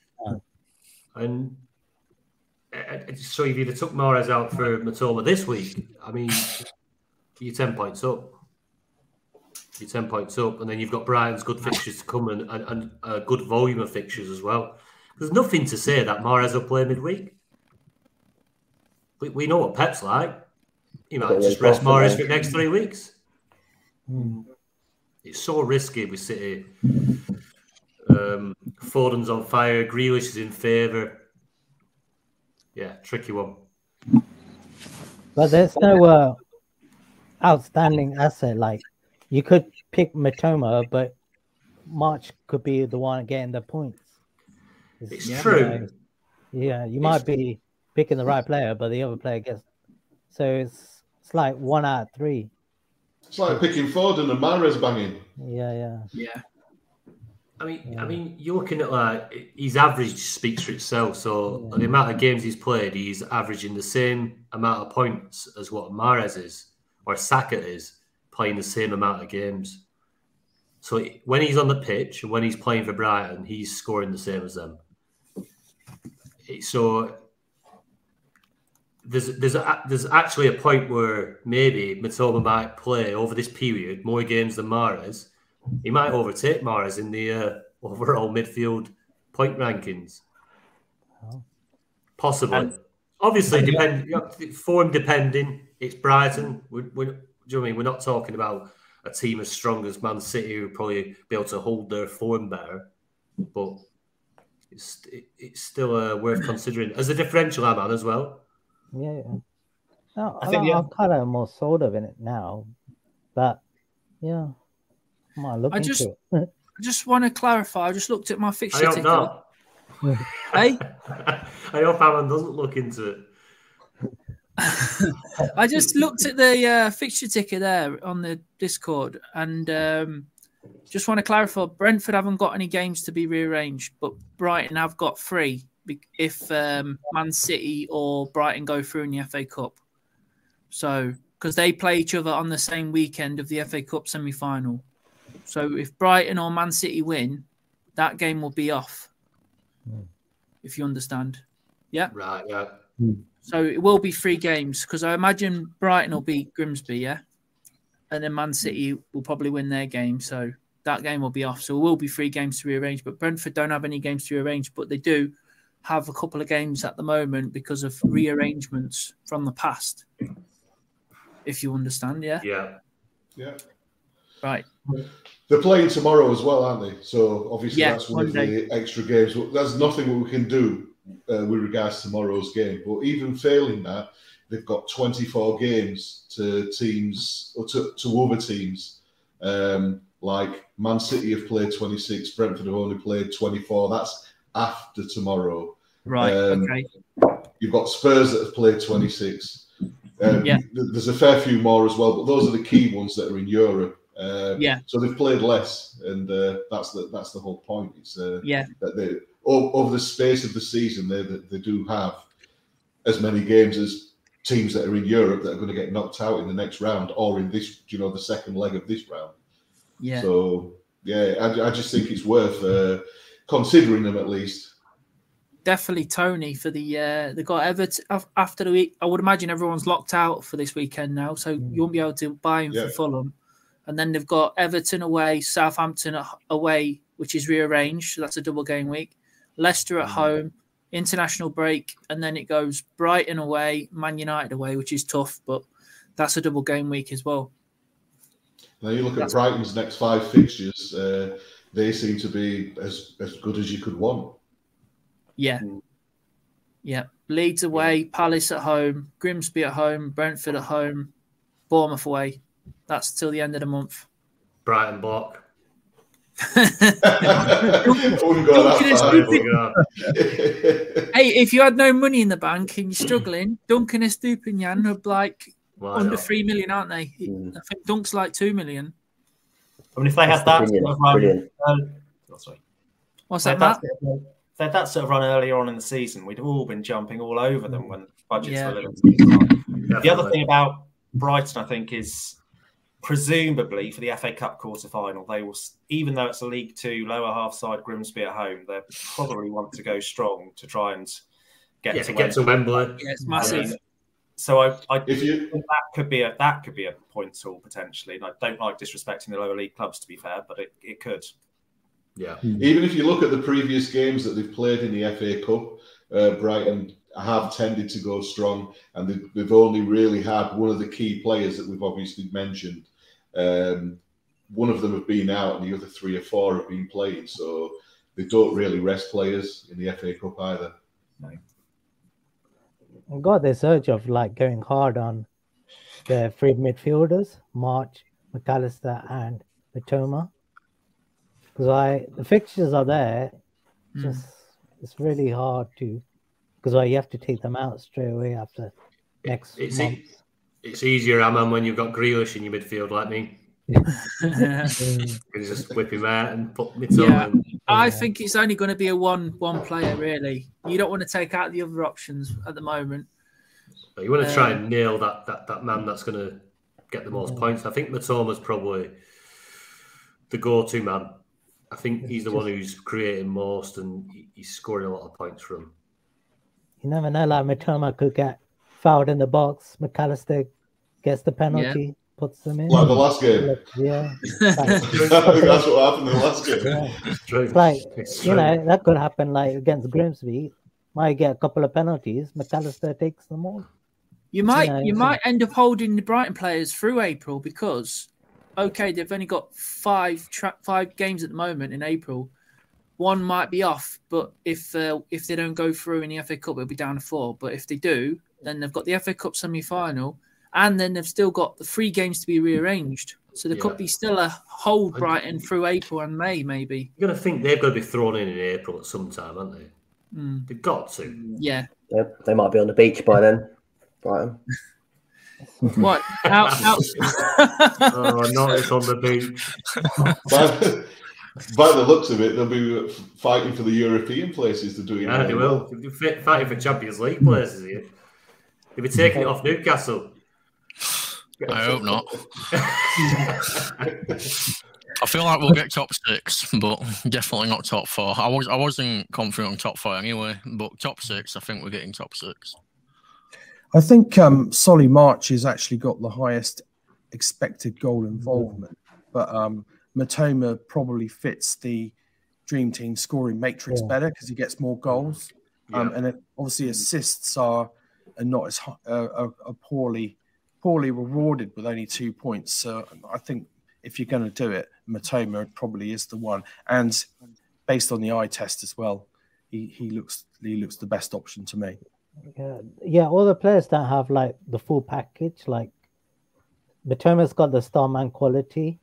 And uh, uh, so you've either took Mahrez out for Mitoma this week, I mean, you're 10 points up. You're 10 points up. And then you've got Brighton's good fixtures to come and, and, and a good volume of fixtures as well. There's nothing to say that Mahrez will play midweek. We, we know what Pep's like. He might just rest Mahrez for the next three weeks. It's so risky with City. Um, Foden's on fire. Grealish is in favour. Yeah, tricky one. But there's no uh, outstanding asset. Like you could pick Mitoma, but March could be the one getting the points. It's you true. know, yeah, you might be picking the right player, but the other player gets. So it's it's like one out of three. It's like picking Foden and Mahrez banging. Yeah, yeah. Yeah. I mean, I mean, you're looking at like his average speaks for itself. So the amount of games he's played, he's averaging the same amount of points as what Mahrez is or Saka is playing the same amount of games. So when he's on the pitch and when he's playing for Brighton, he's scoring the same as them. So there's there's a, there's actually a point where maybe Mitoma might play over this period more games than Mahrez. He might overtake Mahrez in the uh, overall midfield point rankings. Possibly. And- Obviously, depend know, form depending. It's Brighton. We're, we're, do you know what I mean? We're not talking about a team as strong as Man City who probably be able to hold their form better, but it's it, it's still uh, worth considering as a differential, man, as well. Yeah, yeah. No, I I think, think yeah. I'm kind of more sold of in it now, but yeah, I might look I into just, it. [laughs] I just want to clarify. I just looked at my fixture I hope ticket. not. Hey, [laughs] [laughs] I hope Alan doesn't look into it. I just looked at the uh, fixture ticker there on the Discord, and um, just want to clarify: Brentford haven't got any games to be rearranged, but Brighton have got three be- if um, Man City or Brighton go through in the FA Cup. So, because they play each other on the same weekend of the FA Cup semi-final. So, if Brighton or Man City win, that game will be off. If you understand, yeah. Right, yeah. So it will be three games because I imagine Brighton will beat Grimsby, yeah, and then Man City will probably win their game, so that game will be off. So it will be three games to rearrange. But Brentford don't have any games to rearrange, but they do have a couple of games at the moment because of rearrangements from the past. If you understand, yeah, Yeah. Yeah. right. They're playing tomorrow as well, aren't they? So obviously Yeah, that's one of the extra games. There's nothing we can do uh, with regards to tomorrow's game. But even failing that, they've got 24 games to teams or to, to other teams. Um, like Man City have played 26, Brentford have only played 24. That's after tomorrow. Right, Um, okay. You've got Spurs that have played 26. Um, Yeah. There's a fair few more as well, but those are the key ones that are in Europe. Uh, Yeah. So they've played less, and uh, that's the that's the whole point. It's uh, Yeah. that they over the space of the season they, they do have as many games as teams that are in Europe that are going to get knocked out in the next round or in this you know the second leg of this round. Yeah. So yeah, I, I just think it's worth uh, considering them at least. Definitely Tony for the uh they got Everton after the week. I would imagine everyone's locked out for this weekend now, so you won't be able to buy him Yeah. for Fulham. And then they've got Everton away, Southampton away, which is rearranged. So that's a double game week. Leicester at home, international break, and then it goes Brighton away, Man United away, which is tough, but that's a double game week as well. Now you look at That's- Brighton's next five fixtures; uh, they seem to be as as good as you could want. Yeah. Yeah. Leeds away, Palace at home, Grimsby at home, Brentford at home, Bournemouth away. That's till the end of the month. Brighton block. I wouldn't go that Duncan is far. stupid. [laughs] hey, if you had no money in the bank and you're struggling, Duncan Estupiñán would like Why under not? three million, aren't they? Hmm. I think Dunk's like two million. I mean, if they had that Brilliant, sort of run, brilliant. uh, oh, sorry. What's that, they had Matt? that sort of- if they had that sort of run earlier on in the season, we'd have all been jumping all over them when budgets Yeah. were limited. The other thing about Brighton, I think, is presumably for the FA Cup quarter final, they will, even though it's a League Two lower half side Grimsby at home, they probably want to go strong to try and get Yeah, to to get to Wembley. Yeah, it's I massive. Mean, so I, I If you that could be a that could be a point tool potentially. And I don't like disrespecting the lower league clubs to be fair, but it, it could. Yeah. Even if you look at the previous games that they've played in the FA Cup, uh, Brighton have tended to go strong, and they've, they've only really had one of the key players that we've obviously mentioned. Um, one of them have been out, and the other three or four have been playing. So they don't really rest players in the FA Cup either. I've got this urge of like going hard on the three midfielders, March, McAllister, and Mitoma. Because I the fixtures are there, Mm. just it's really hard to because I you have to take them out straight away after next It's, e- it's easier, Amman, when you've got Grealish in your midfield like me. [laughs] [laughs] Just whip him out and put Mitoma Yeah, in. I think it's only going to be a one one player really. You don't want to take out the other options at the moment. But you want to try Um, and nail that, that, that man that's going to get the most points. I think Mitoma's probably the go-to man. I think he's the one who's creating most and he's scoring a lot of points from. You never know, like Mitoma could get fouled in the box. McAllister gets the penalty, puts them in. Like the last game. Yeah. I that's what happened in the last game. Yeah. It's like It's you know that could happen like against Grimsby. Might get a couple of penalties. McAllister takes them all. You might know, you so- might end up holding the Brighton players through April because okay, they've only got five tra- five games at the moment in April. One might be off, but if uh, if they don't go through in the FA Cup, it'll be down to four. But if they do, then they've got the FA Cup semi final, and then they've still got the three games to be rearranged. So there Yeah. could be still a hold Brighton through April and May, maybe. You're going to think they've got to be thrown in in April at some time, aren't they? Mm. They've got to. Yeah. They, they might be on the beach by then. Brighton. [laughs] What? Out, out. [laughs] oh, not it's on the beach. [laughs] by, the, by the looks of it, they'll be fighting for the European places to do it. Yeah, they will. They'll be fighting for Champions League places here. They'll be taking it off Newcastle. I hope not. [laughs] I feel like we'll get top six, but definitely not top four. I was I wasn't confident on top four anyway, but top six, I think we're getting top six. I think um, Solly March has actually got the highest expected goal involvement, but um, Mitoma probably fits the dream team scoring matrix Yeah. better because he gets more goals, um, and it, obviously assists are, are not as hi- uh, are, are poorly poorly rewarded with only two points. So I think if you're going to do it, Mitoma probably is the one, and based on the eye test as well, he, he looks he looks the best option to me. Yeah, yeah. All the players don't have like the full package. Like Mitoma's got the starman quality.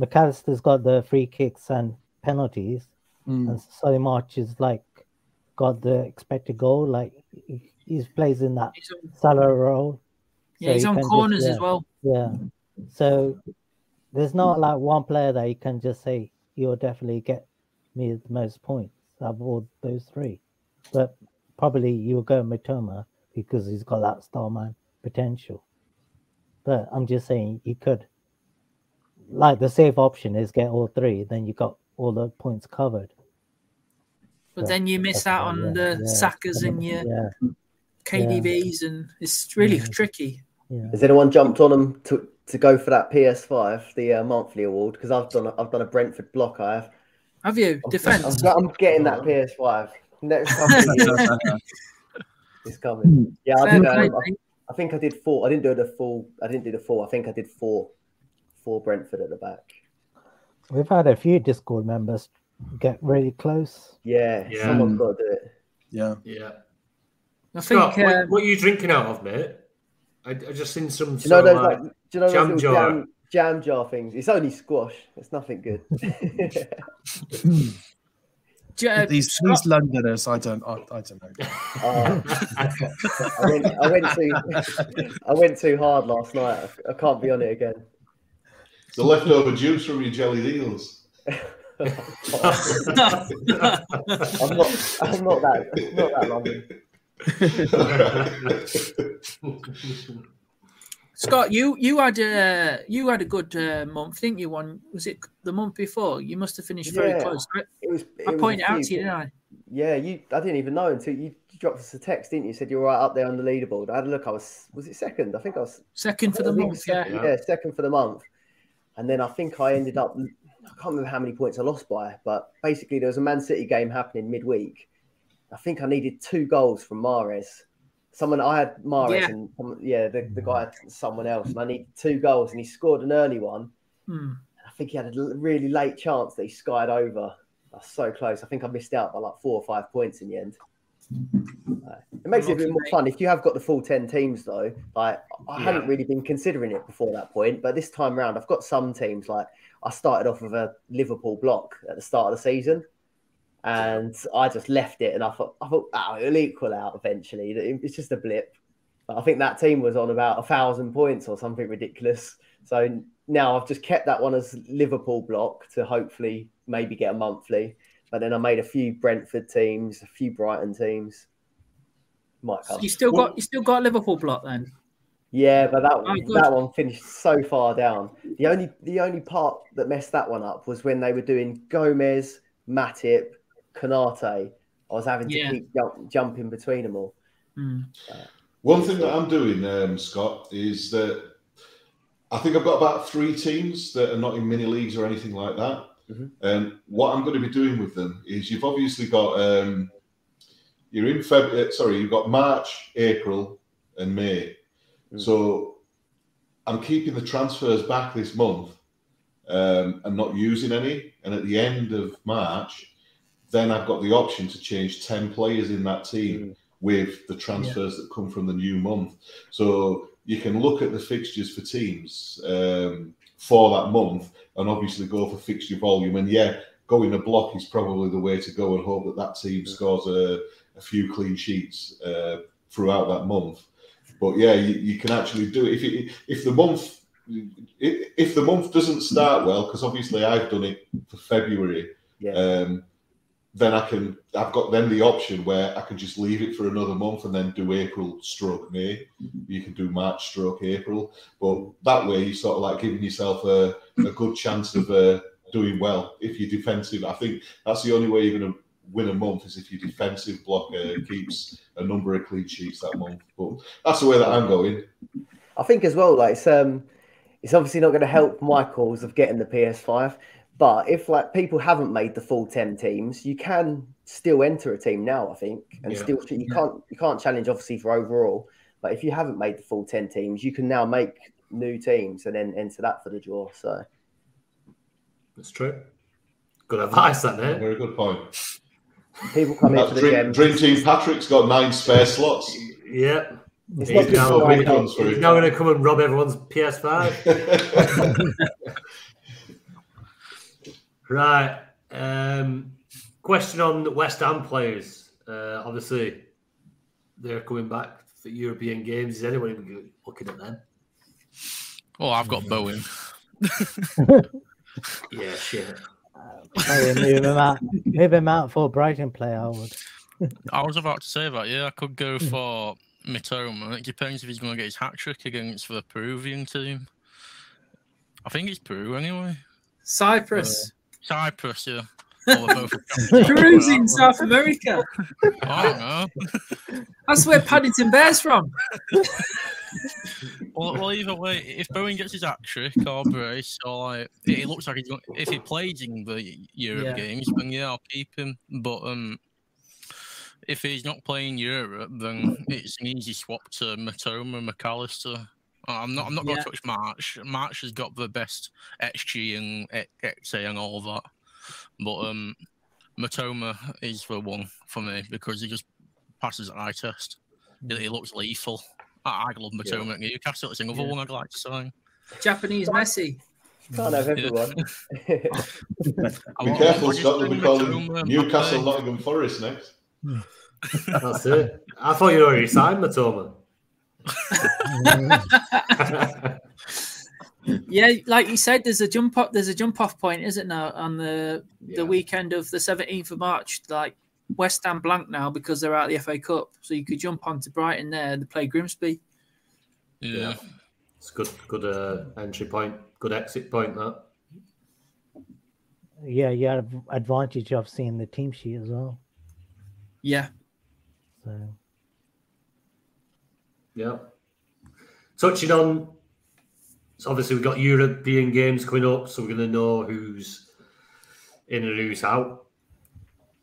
McAllister's got the free kicks and penalties, Mm. and Solly March is like got the expected goal. Like he, he plays in that Salah role. Yeah, he's you on can just- corners as well. Yeah. So there's not like one player that you can just say you'll definitely get me the most points out of all those three. But probably you'll go Mitoma because he's got that starman potential. But I'm just saying you could like the safe option is get all three, then you got all the points covered. But So then you miss out on yeah, the yeah, Sakas and your yeah, KDBs, and it's really tricky. Yeah. Has anyone jumped on them to, to go for that PS5, the uh, monthly award? Because I've done a, I've done a Brentford block. I have. Have you defense? I'm, I'm getting that PS5 next couple of years. it's coming. Yeah, I, did, um, I. I think I did four. I didn't do the full. I didn't do the full. I think I did four. Four Brentford at the back. We've had a few Discord members get really close. Yeah, Yeah. someone's got to do it. Yeah. Yeah. I Scott, think what, what are you drinking out of, mate? I, I just seen some. Do you know sort those of like? Do you know jam little jar. jam jam jar things? It's only squash. It's nothing good. [laughs] Ja- uh, these Scott- these Londoners, I don't, I, I don't know. [laughs] Oh, I went, I went too, I went too hard last night. I, I can't be on it again. The leftover juice from your jelly deals. [laughs] I'm not, I'm not that, not that London. [laughs] Scott, you you had a you had a good uh, month, didn't you? One was it the month before? You must have finished very Yeah, close. right? It was. It I pointed out to you, didn't I? Yeah, you. I didn't even know until you dropped us a text, didn't you? You Said you were right up there on the leaderboard. I had a look. I was. Was it second? I think I was Second for the month, second, yeah. yeah, second for the month. And then I think I ended up. I can't remember how many points I lost by, but basically there was a Man City game happening midweek. I think I needed two goals from Mahrez. Someone I had Mahrez Yeah. and yeah, the, the guy had someone else, and I needed two goals, and he scored an early one. Hmm. I think he had a really late chance that he skied over. That's so close. I think I missed out by like four or five points in the end. Uh, It makes it a bit more fun if you have got the full ten teams though. Like I Yeah. hadn't really been considering it before that point, but this time round I've got some teams. Like I started off with a Liverpool block at the start of the season, and I just left it, and I thought, I thought, oh, it'll equal out eventually. It's just a blip. But I think that team was on about a thousand points or something ridiculous. So now I've just kept that one as Liverpool block to hopefully maybe get a monthly. But then I made a few Brentford teams, a few Brighton teams. Might come. You still got you still got Liverpool block then. Yeah, but that Oh, good. that one finished so far down. The only the only part that messed that one up was when they were doing Gomez, Matip, Konaté. I was having to Yeah. keep jump, jumping between them all. One thing that I'm doing, um, Scott, is that I think I've got about three teams that are not in mini leagues or anything like that. And what I'm going to be doing with them is you've obviously got um, you're in February. Sorry, you've got March, April, and May. So I'm keeping the transfers back this month um, and not using any. And at the end of March, then I've got the option to change 10 players in that team with the transfers that come from the new month. So you can look at the fixtures for teams um, for that month and obviously go for fixture volume. And yeah, going a block is probably the way to go and hope that that team scores a, a few clean sheets uh, throughout that month. But yeah, you, you can actually do it if it, if the month if if the month doesn't start well, because obviously I've done it for February. Um, then I can I've got then the option where I can just leave it for another month and then do April stroke May. You can do March stroke April, but that way you sort of like giving yourself a, a good chance of uh, doing well if you're defensive. I think that's the only way you're going to win a month is if your defensive block uh, keeps a number of clean sheets that month. But that's the way that I'm going. I think as well, like it's um, it's obviously not going to help my cause of getting the PS5. But if like people haven't made the full ten teams, you can still enter a team now. I think, and Yeah. still you Yeah. can't you can't challenge obviously for overall. But if you haven't made the full ten teams, you can now make new teams and then enter that for the draw. So That's true. Good advice, that mate. Very good point. people come in for the dream, gems. dream team Patrick's got nine spare slots. Yeah. It's He's not just now, he's guns now going to come and rob everyone's PS5. [laughs] [laughs] right. Um, question on the West Ham players. Uh, obviously, they're coming back for European games. Is anyone even looking at them? Oh, I've got Bowen. [laughs] [laughs] Yeah, shit. Oh, move him out. Move him out for a Brighton player. I would. I was about to say that. Yeah, I could go for Mitoma. It depends if he's going to get his hat trick against the Peruvian team. I think it's Peru anyway. Cyprus. Cyprus, yeah. Or they're both- Peru's South America. I don't know. That's where Paddington Bear's from. Well, well, either way, if Bowen gets his hat trick or brace, or like, it, it looks like he's going, if he plays in the Europe Yeah. games, then yeah, I'll keep him. But um, if he's not playing Europe, then it's an easy swap to Mitoma and McAllister. Uh, I'm not. I'm not going Yeah. to touch March. March has got the best XG and XA and all that. But um, Mitoma is the one for me because he just passes an eye test. He, he looks lethal. I, I love Mitoma at Newcastle. It's another Yeah. one I'd like to sign. Japanese Messi. Can't have everyone. [laughs] [laughs] Be careful, Scott. We'll be calling Newcastle Nottingham Forest next. That's it. I thought you already signed Mitoma. [laughs] yeah, like you said, there's a jump up. There's a jump off point, isn't there, on the the weekend of the 17th of March? Like West Ham blank now because they're out of the FA Cup, so you could jump onto Brighton there and play Grimsby. Yeah, it's good. Good uh, entry point. Good exit point. That. Yeah, you have advantage of seeing the team sheet as well. Yeah. So Yeah. Touching on, so obviously we've got European games coming up, so we're going to know who's in and who's out.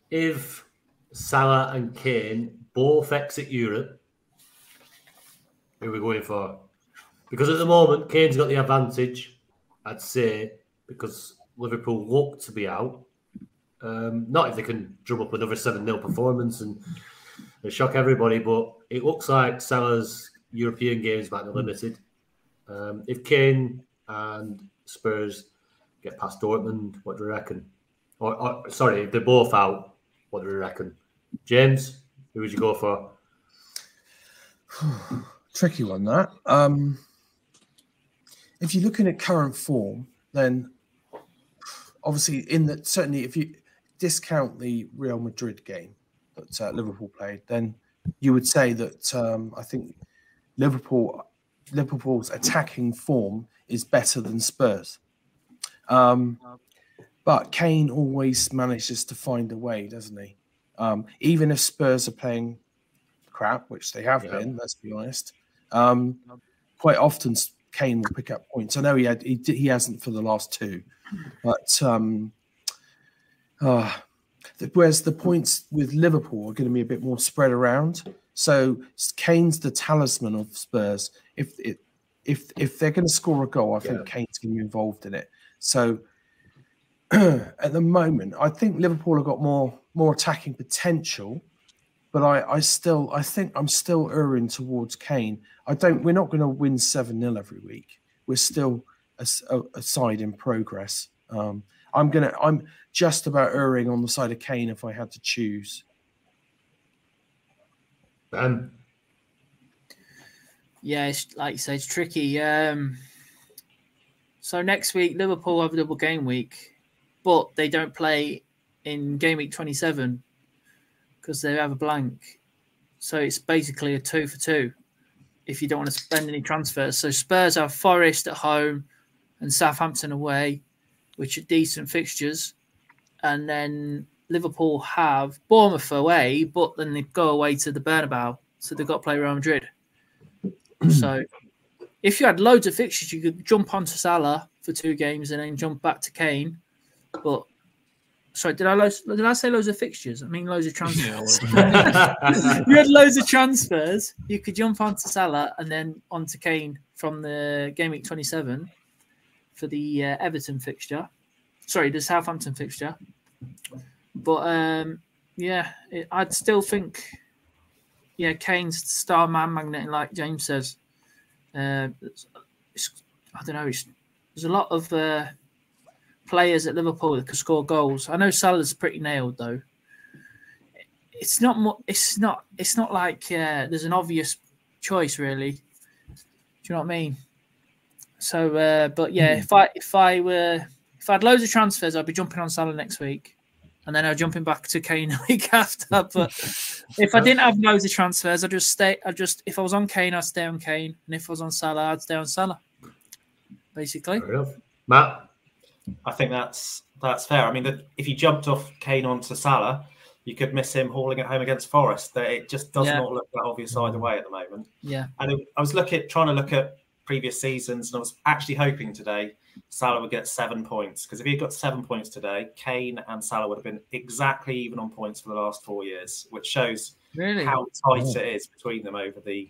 If Salah and Kane both exit Europe, who are we going for? Because at the moment, Kane's got the advantage, I'd say, because Liverpool look to be out. Um, not if they can drum up another 7 0 performance and, and shock everybody, but it looks like Salah's European games might be limited. Um, if Kane and Spurs get past Dortmund, what do you reckon? Or, or sorry, if they're both out, what do you reckon? James, who would you go for? [sighs] Tricky one that. Um, if you're looking at current form, then obviously in that certainly if you discount the Real Madrid game that uh, Liverpool played, then you would say that um, I think Liverpool Liverpool's attacking form is better than Spurs. Um, but Kane always manages to find a way, doesn't he? Um, even if Spurs are playing crap, which they have been, let's be honest. Um, quite often Kane will pick up points. I know he had he, he hasn't for the last two, but um, uh, whereas the points with Liverpool are going to be a bit more spread around. So Kane's the talisman of Spurs. If it, if if they're going to score a goal, I think Kane's going to be involved in it. So [clears throat] at the moment, I think Liverpool have got more more attacking potential, but I, I still I think I'm still erring towards Kane. I don't. We're not going to win seven 0 every week. We're still a, a, a side in progress. Um, I'm gonna. I'm just about erring on the side of Kane if I had to choose. Ben. Yeah, it's like you say, it's tricky. Um, so next week, Liverpool have a double game week, but they don't play in game week 27 because they have a blank. So it's basically a two for two if you don't want to spend any transfers. So Spurs have Forest at home and Southampton away, which are decent fixtures. And then Liverpool have Bournemouth away, but then they go away to the Bernabeu. So they've got to play Real Madrid. [clears throat] so if you had loads of fixtures, you could jump onto Salah for two games and then jump back to Kane. But sorry, did I loads, did I say loads of fixtures? I mean loads of transfers. [laughs] [laughs] you had loads of transfers. You could jump onto Salah and then onto Kane from the game week twenty seven for the uh, Everton fixture. Sorry, the Southampton fixture. But um, yeah, it, I'd still think, yeah, Kane's star man magnet, like James says. Uh, it's, it's, I don't know. There's a lot of uh, players at Liverpool that can score goals. I know Salah's pretty nailed though. It's not. Mo- it's not. It's not like uh, there's an obvious choice really. Do you know what I mean? So, uh, but yeah, if I if I were if I had loads of transfers, I'd be jumping on Salah next week, and then I'd jumping back to Kane [laughs] the week after. [laughs] But if I didn't have loads of transfers, I'd just stay. I just if I was on Kane, I'd stay on Kane, and if I was on Salah, I'd stay on Salah. Basically, Matt. I think that's that's fair. I mean, the, if you jumped off Kane onto Salah, you could miss him hauling it home against Forest. That it just does Yeah. not look that obvious either way at the moment. Yeah. And it- I was looking, trying to look at previous seasons, and I was actually hoping today Salah would get seven points because if he had got seven points today, Kane and Salah would have been exactly even on points for the last four years, which shows Really? how tight Oh. it is between them over the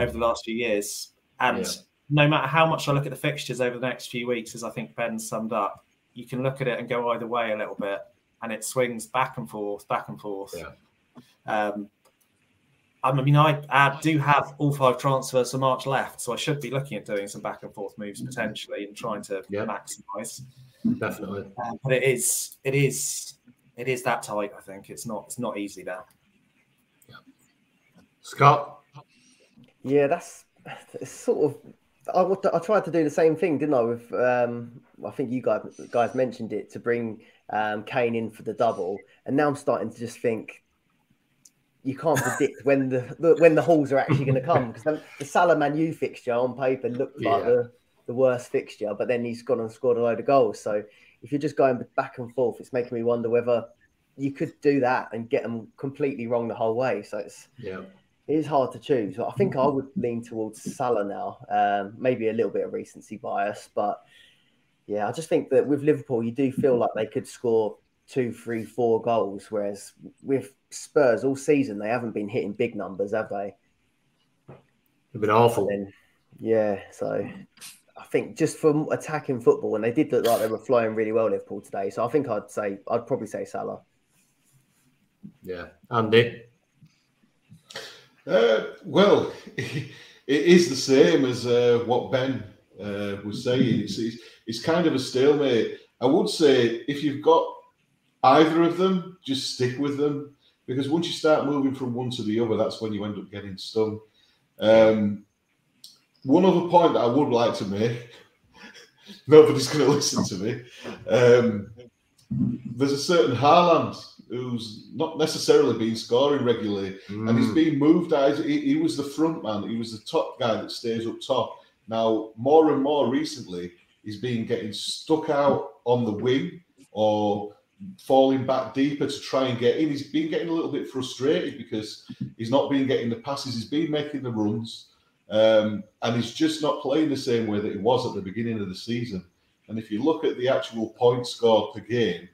over the last few years. And Yeah. no matter how much I look at the fixtures over the next few weeks, as I think Ben summed up, you can look at it and go either way a little bit, and it swings back and forth, back and forth. Um, I mean, I, I do have all five transfers for March left, so I should be looking at doing some back and forth moves potentially and trying to maximise. Definitely. Uh, but it is, it is, it is that tight. I think it's not, it's not easy now. Scott. Yeah, that's it's sort of. I, wa- I tried to do the same thing, didn't I? With um, I think you guys guys mentioned it to bring um, Kane in for the double, and now I'm starting to just think you can't predict when the, the when the hauls are actually going to come because the, the Salah Man U fixture on paper looked like Yeah. the, the worst fixture, but then he's gone and scored a load of goals. So if you're just going back and forth, it's making me wonder whether you could do that and get them completely wrong the whole way. So it's Yeah. it is hard to choose. I think I would lean towards Salah now. Um, maybe a little bit of recency bias, but yeah, I just think that with Liverpool, you do feel like they could score two, three, four goals, whereas with Spurs all season they haven't been hitting big numbers, have they? They've been awful. Then, yeah, so I think just from attacking football, and they did look like they were flying really well Liverpool today. So I think I'd say I'd probably say Salah. Yeah. Andy. Uh, well, [laughs] it is the same as uh, what Ben uh, was saying. It's, it's, it's kind of a stalemate. I would say if you've got either of them, just stick with them because once you start moving from one to the other, that's when you end up getting stung. Um, one other point that I would like to make, [laughs] nobody's going to listen to me. Um, there's a certain Haaland who's not necessarily been scoring regularly, and he's Mm. been moved out. He, he was the front man. He was the top guy that stays up top. Now, more and more recently, he's been getting stuck out on the wing or falling back deeper to try and get in. He's been getting a little bit frustrated because he's not been getting the passes. He's been making the runs, um, and he's just not playing the same way that he was at the beginning of the season. And if you look at the actual points scored per game,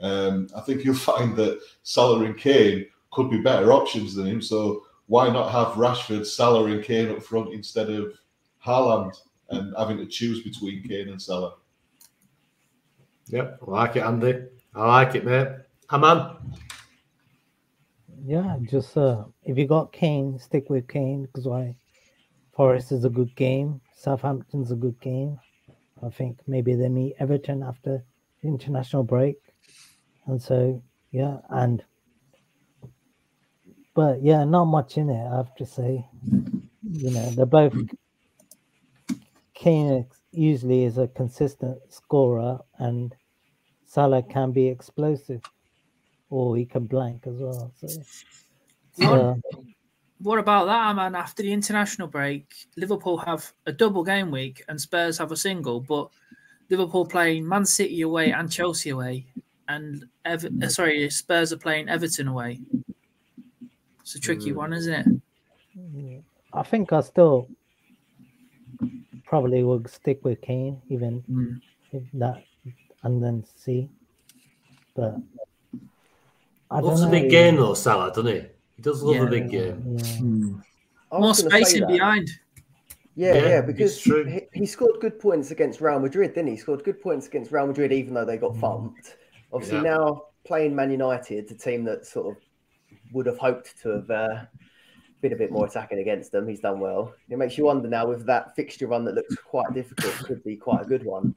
um, I think you'll [laughs] find that Salah and Kane could be better options than him. So why not have Rashford, Salah, and Kane up front instead of Haaland and having to choose between Kane and Salah? Yep. I like it, Andy. I like it, mate. Aman. Yeah, just uh, if you got Kane, stick with Kane because why? Forest is a good game. Southampton's a good game. I think maybe they meet Everton after international break, and so yeah, and but yeah, not much in it. I have to say, you know, they're both. Kane usually is a consistent scorer, and Salah can be explosive, or he can blank as well. So. What, Uh, what about that, man? After the international break, Liverpool have a double game week and Spurs have a single, but Liverpool playing Man City away and Chelsea away, and Ever- uh, sorry, Spurs are playing Everton away. It's a tricky Mm. one, isn't it? I think I still probably would stick with Kane, even Mm. if that, and then see. But I don't Loves know. a big game though, Salah, doesn't he? He does love Yeah. a big game. I More was gonna say spacing that. behind. Yeah, Yeah, yeah, because true. he, he scored good points against Real Madrid, didn't he? He scored good points against Real Madrid, even though they got thumped. Obviously, Yeah. now playing Man United, the team that sort of would have hoped to have uh, been a bit more attacking against them, he's done well. It makes you wonder now with that fixture run that looks quite difficult, could be quite a good one.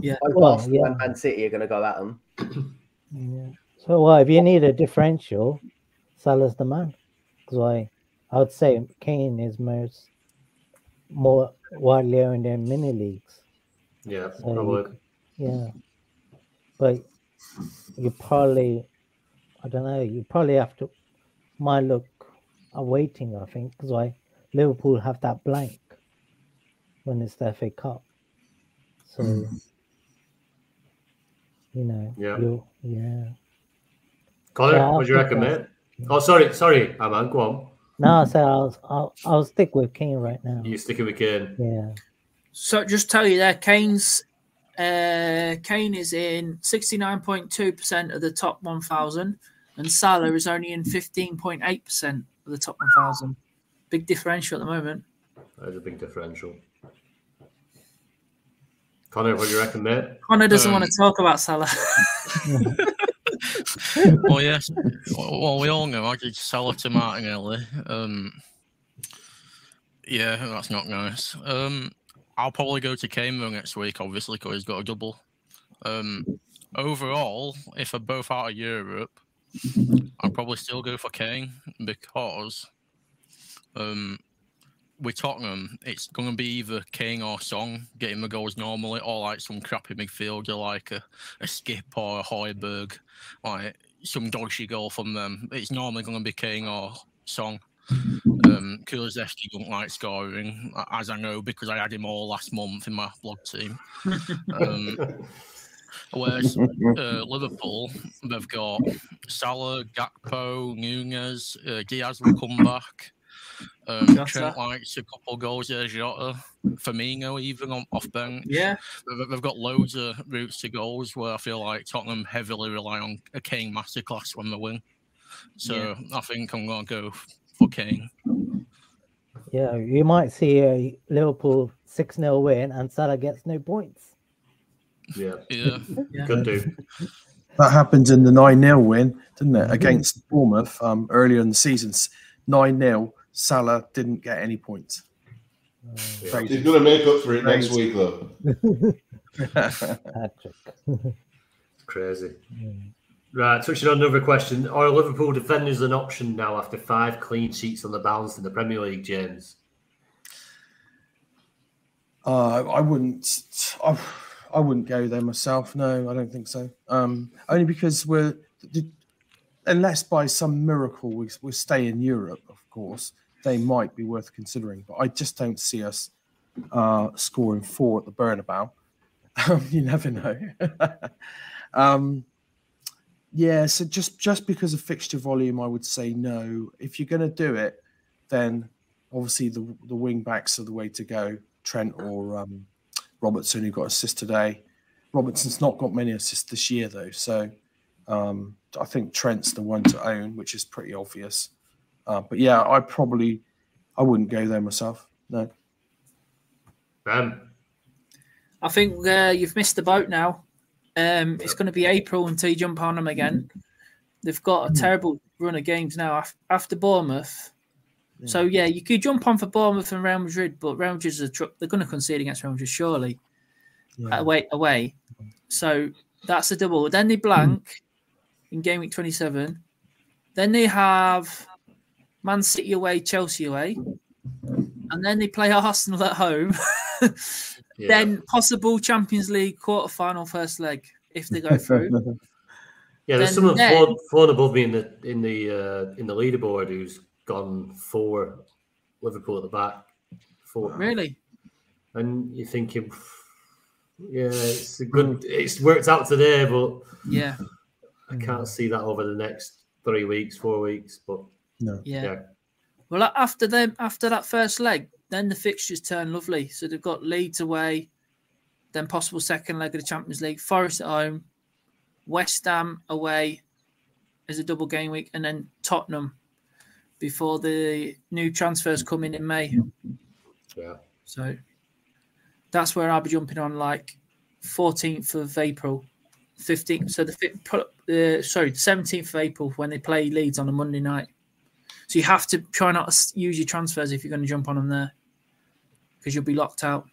Yeah, Both Well, Arsenal yeah. and Man City are going to go at them. Yeah. So, well, if you need a differential, Salah's the man. Because I, I would say Kane is most more widely owned in mini leagues. Yeah, So you- probably. yeah, but you probably, I don't know, you probably have to might look a waiting. I think because why Liverpool have that blank when it's the FA Cup, so you know, Yeah. yeah. Connor, Yeah, what do you think reckon, that's- mate? Oh, sorry, sorry, Aman, go on. No, so I'll I'll, I'll stick with Kane right now. You're sticking with Kane? Yeah. So just tell you there, Kane's uh, Kane is in sixty nine point two percent of the top one thousand, and Salah is only in fifteen point eight percent of the top one thousand. Big differential at the moment. That is a big differential. Connor, what do you reckon, mate? Connor doesn't Um, want to talk about Salah. [laughs] well, yes. Well, we all know I did sell it to Martinelli. Um, yeah, that's not nice. Um, I'll probably go to Kane next week, obviously, because he's got a double. Um, overall, if they're both out of Europe, I'd probably still go for Kane because um, with Tottenham, it's going to be either Kane or Son getting the goals normally, or like some crappy midfielder like a, a Skipp or a Højbjerg, like some dodgy goal from them. It's normally going to be Kane or Son. Um, Kulusevski don't like scoring, as I know because I had him all last month in my blog team. Um, [laughs] whereas uh, [laughs] Liverpool, they've got Salah, Gakpo, Nunez, uh, Diaz will come back. Um, Jota. Trent likes a couple goals there, Jota, Firmino even on, off bench. Yeah. They've, they've got loads of routes to goals where I feel like Tottenham heavily rely on a Kane masterclass when they win. So Yeah. I think I'm going to go for Kane. Yeah, you might see a Liverpool 6 0 win and Salah gets no points. Yeah. Yeah. Could do. That happened in the 9 0 win, didn't it, against Bournemouth um, earlier in the season? 9 0, Salah didn't get any points. He's going to make up for it next week, though. [laughs] [laughs] Crazy. Right, touching on another question. Are Liverpool defenders an option now after five clean sheets on the bounce in the Premier League, James? Uh, I wouldn't. I, I wouldn't go there myself. No, I don't think so. Um, only because we're, unless by some miracle we, we stay in Europe, of course, they might be worth considering. But I just don't see us uh, scoring four at the Bernabeu. Um, [laughs] you never know. [laughs] um, yeah, so just just because of fixture volume, I would say no. If you're going to do it, then obviously the the wing backs are the way to go. Trent or um, Robertson, who got assist today. Robertson's not got many assists this year though, so um, I think Trent's the one to own, which is pretty obvious. Uh, but yeah, I probably I wouldn't go there myself. No. Um, I think uh, you've missed the boat now. Um, it's going to be April until you jump on them again. They've got a terrible run of games now after Bournemouth. So yeah, you could jump on for Bournemouth and Real Madrid, but Real Madrid's a tr- they're going to concede against Real Madrid surely. Away, away. So that's a double. Then they blank in game week twenty seven. Then they have Man City away, Chelsea away, and then they play Arsenal at home. [laughs] Then possible Champions League quarter final first leg if they go through. [laughs] Yeah, there's Then someone then- flown, flown above me in the in the uh, in the leaderboard who's gone for Liverpool at the back. Four. Really? And you're thinking, yeah, it's a good. It's worked out today, but Yeah. I can't see that over the next three weeks, four weeks. But no, Yeah. Well, after them, after that first leg, then the fixtures turn lovely. So they've got Leeds away, then possible second leg of the Champions League, Forest at home, West Ham away as a double game week, and then Tottenham before the new transfers come in in May. Yeah. So that's where I'll be jumping on like 14th of April, 15th. So the uh, sorry, 17th of April when they play Leeds on a Monday night. So you have to try not to use your transfers if you're going to jump on them there because you'll be locked out.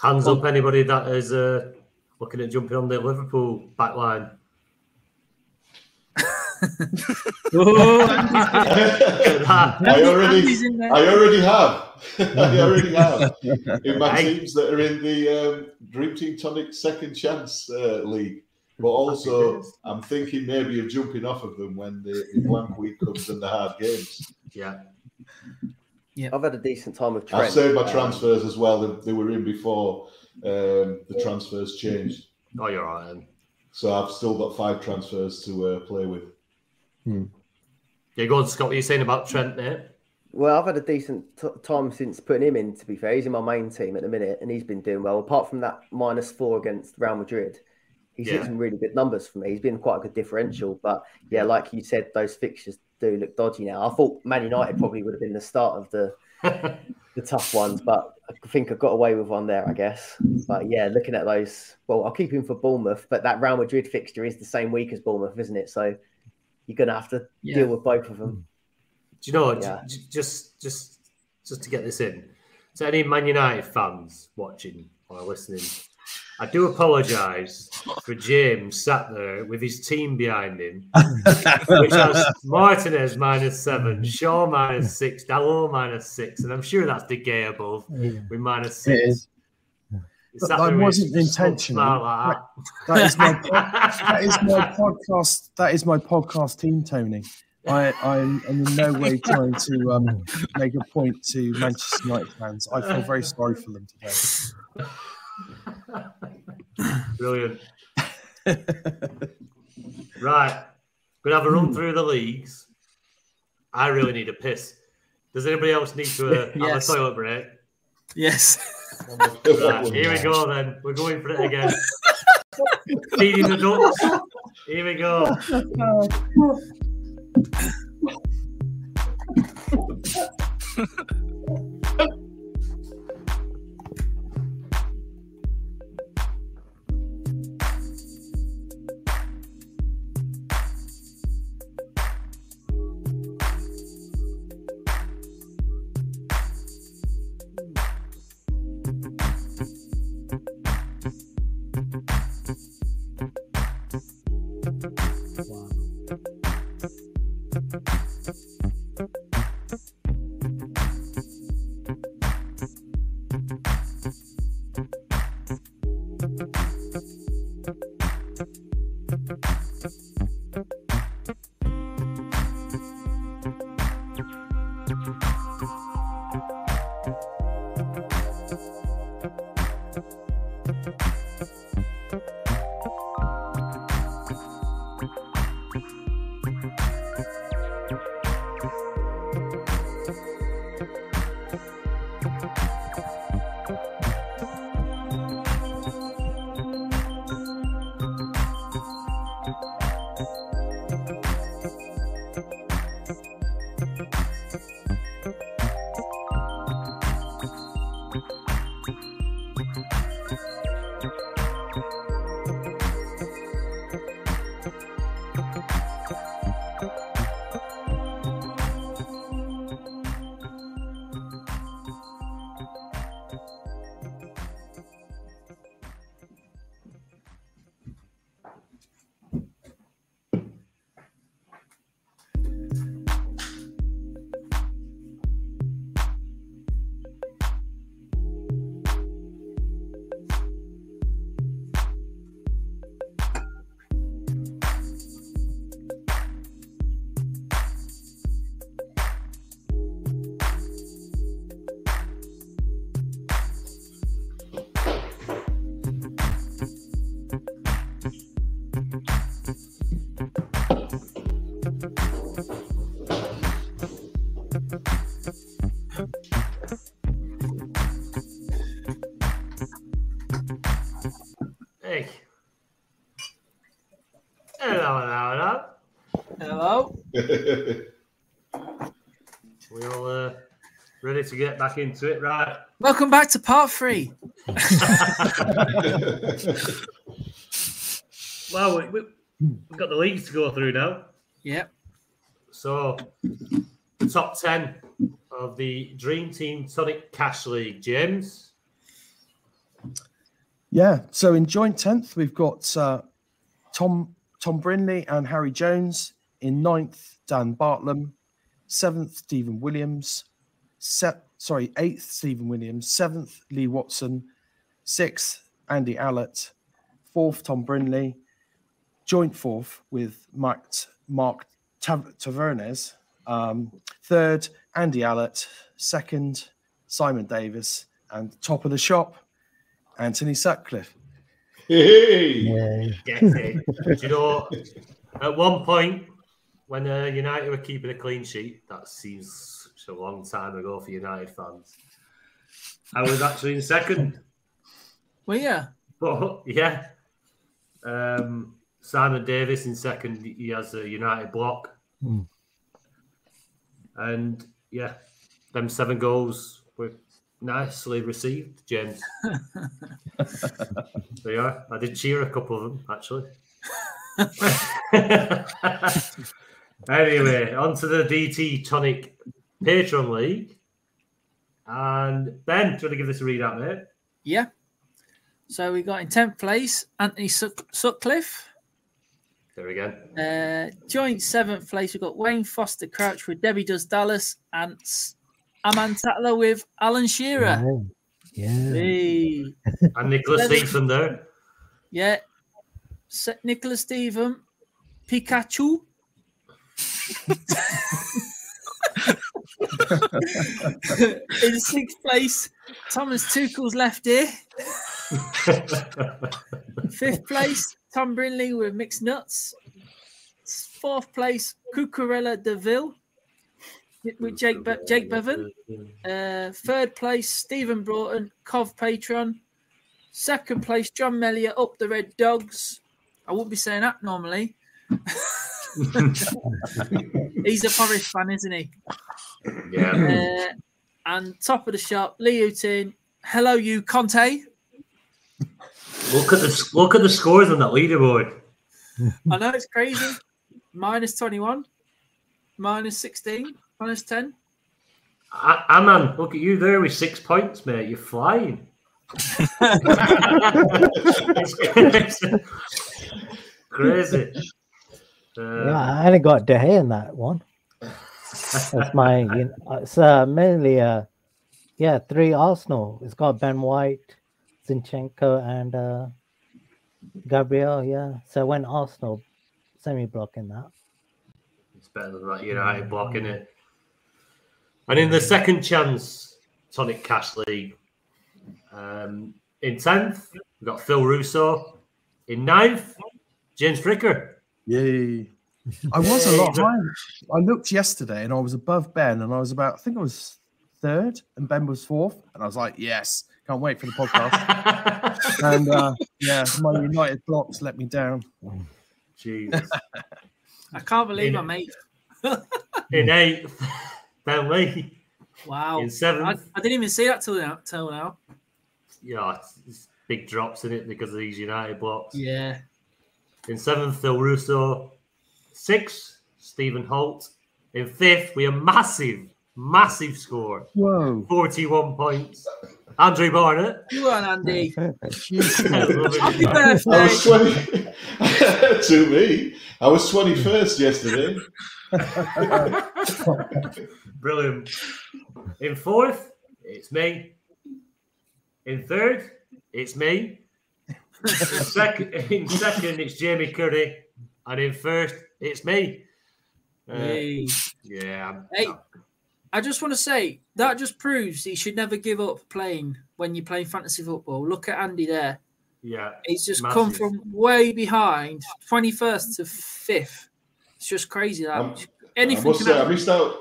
hands up, anybody that is uh, looking at jumping on the Liverpool back line. I already, I already have. [laughs] I already have in my teams that are in the um, Dream Team Tonic Second Chance uh, League. But also, I'm thinking maybe of jumping off of them when the, the blank week comes and the hard games. Yeah. Yeah. I've had a decent time of. Trent. I've saved my Um, transfers as well. They, they were in before um, the transfers changed. Oh, you're all right. Then. So I've still got five transfers to uh, play with. Hmm. Yeah, go on, Scott. What are you saying about Trent there? Well, I've had a decent t- time since putting him in. To be fair, he's in my main team at the minute, and he's been doing well. Apart from that minus four against Real Madrid, he's Yeah. hit some really good numbers for me. He's been quite a good differential. But yeah, like you said, those fixtures do look dodgy now. I thought Man United probably would have been the start of the [laughs] the tough ones, but I think I got away with one there, I guess. But yeah, looking at those, well, I'll keep him for Bournemouth, but that Real Madrid fixture is the same week as Bournemouth, isn't it? So you're going to have to Yeah. deal with both of them. Do you know what? Yeah. J- j- Just, just, just to get this in. So any Man United fans watching or listening, I do apologise for James sat there with his team behind him, [laughs] which has Martinez minus seven, Shaw minus six, Dalot minus six, and I'm sure that's De Gea above with minus It six. Is. He But that wasn't intentional. smile like That- that is my [laughs] that is my podcast. That is my podcast team, Tony. I, I'm, I'm in no way trying to um, make a point to Manchester United fans. I feel very sorry for them today. Brilliant. right. Gonna have a run through the leagues. I really need a piss. Does anybody else need to uh, Yes. have a toilet break? Yes. Right, here we go then. We're going for it again. [laughs] Feeding the ducks. Here we go. [laughs] Hello, hello, Hello. hello. We all uh, ready to get back into it, right? Welcome back to part three. [laughs] Well, we, we, we've got the leagues to go through now. Yep. So, the top 10 of the Dream Team Tonic Cash League, James. Yeah. So in joint tenth, we've got uh, Tom Tom Brinley and Harry Jones. In ninth, Dan Bartlam. Seventh, Stephen Williams. Se- sorry, eighth, Stephen Williams. Seventh, Lee Watson. Sixth, Andy Allett. Fourth, Tom Brinley. Joint fourth with Mark, Mark Tav- Tavernes. Um, third, Andy Allett. Second, Simon Davis. And top of the shop, Anthony Sutcliffe. Hey! Get it. Do you know, at one point, when uh, United were keeping a clean sheet, that seems such a long time ago for United fans. I was actually in second. Well, yeah. But yeah, um, Simon Davis in second. He has a United block, Hmm. and yeah, them seven goals we're nicely received, James. [laughs] there you are. I did cheer a couple of them actually. [laughs] anyway, on to the DT Tonic Patron League. And Ben, do you want to give this a read out, mate? Yeah. So we got in 10th place Anthony Suck- Sutcliffe. There again. Uh, joint seventh place, we've got Wayne Foster Crouch with Debbie Does Dallas and S- Aman Tatler with Alan Shearer. Yeah. Hey. And Nicholas Seventh- Stephen there. Yeah. Se- Nicholas Stephen, Pikachu. [laughs] In sixth place, Thomas Tuchel's left ear. [laughs] Fifth place, Tom Brinley with Mixed Nuts. Fourth place, Cucurella Deville with Jake Be- Jake Bevan. Uh, third place, Stephen Broughton, Cov Patron. Second place, John Mellier, Up the Red Dogs. I wouldn't be saying that normally. [laughs] He's a Forest fan, isn't he? Yeah. Uh, and top of the shop, Lee Houghton. Hello, you Conte. Look at the look at the scores on that leaderboard. I know it's crazy. Minus 21, minus 16, minus 10. Ah, ah, look at you there with six points, mate. You're flying. it's [laughs] crazy. crazy. Uh, Yeah, I only got De Gea in that one. That's my. You know, it's uh, mainly uh, yeah, three Arsenal. It's got Ben White, Zinchenko, and uh, Gabriel. Yeah, so when Arsenal semi block in that. It's better than that United block, isn't it? And in the second chance Tonic Cash League, um, in 10th, we've got Phil Russo. In ninth, James Fricker. Yay. I was a lot Yay. higher. I looked yesterday and I was above Ben and I was about, I think I was third and Ben was fourth. And I was like, yes, can't wait for the podcast. [laughs] and uh, yeah, my United blocks let me down. Jesus. [laughs] I can't believe In- I made. it. In [laughs] eighth, Ben Lee. Wow. In seventh. I, I didn't even see that till now. Till now. Yeah, it's, it's big drops in it because of these United blocks. Yeah. In seventh, Phil Russo. Sixth, Stephen Holt. In fifth, we have massive, massive score. Whoa. 41 points. Andrew Barnett. You on, Andy. [laughs] Happy Happy birthday. 20 [laughs] to me. I was 21st yesterday. [laughs] [laughs] Brilliant. In fourth, it's me. In third, it's me. In second, [laughs] in second it's Jamie Curry. And in first, it's me. Uh, Hey. yeah. Hey, I just want to say that just proves you should never give up playing when you're playing fantasy football. Look at Andy there. Yeah. He's just come from way behind, 21st to 5th. It's just crazy that. Um, Anything I must can say, I missed out.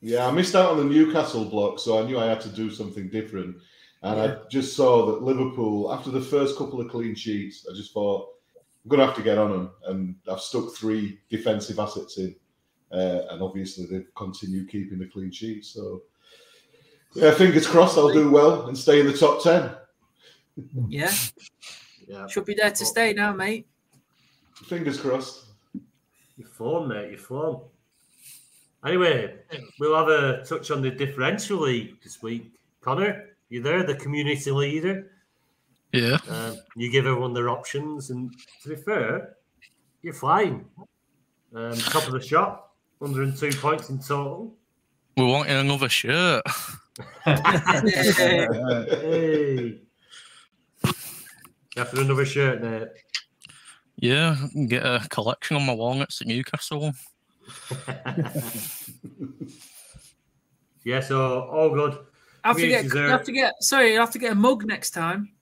Yeah, I missed out on the Newcastle block, so I knew I had to do something different. And I just saw that Liverpool, after the first couple of clean sheets, I just thought I'm going to have to get on them. And I've stuck three defensive assets in, uh, and obviously they've continued keeping the clean sheets. So, yeah, fingers crossed, I'll do well and stay in the top ten. Yeah. Yeah. Should be there to stay now, mate. Fingers crossed. You're form, mate. You're form. Anyway, we'll have a touch on the differential league this week. Connor, you there, the community leader? Yeah. Um, you give everyone their options, and to be fair, you're fine. Um, top of the shop, 102 points in total. We're wanting another shirt. [laughs] hey. After another shirt, mate. Yeah, get a collection on my wall next to Newcastle. [laughs] Yeah, so all good. I have to get. Community's You have to get. Sorry, you have to get a mug next time.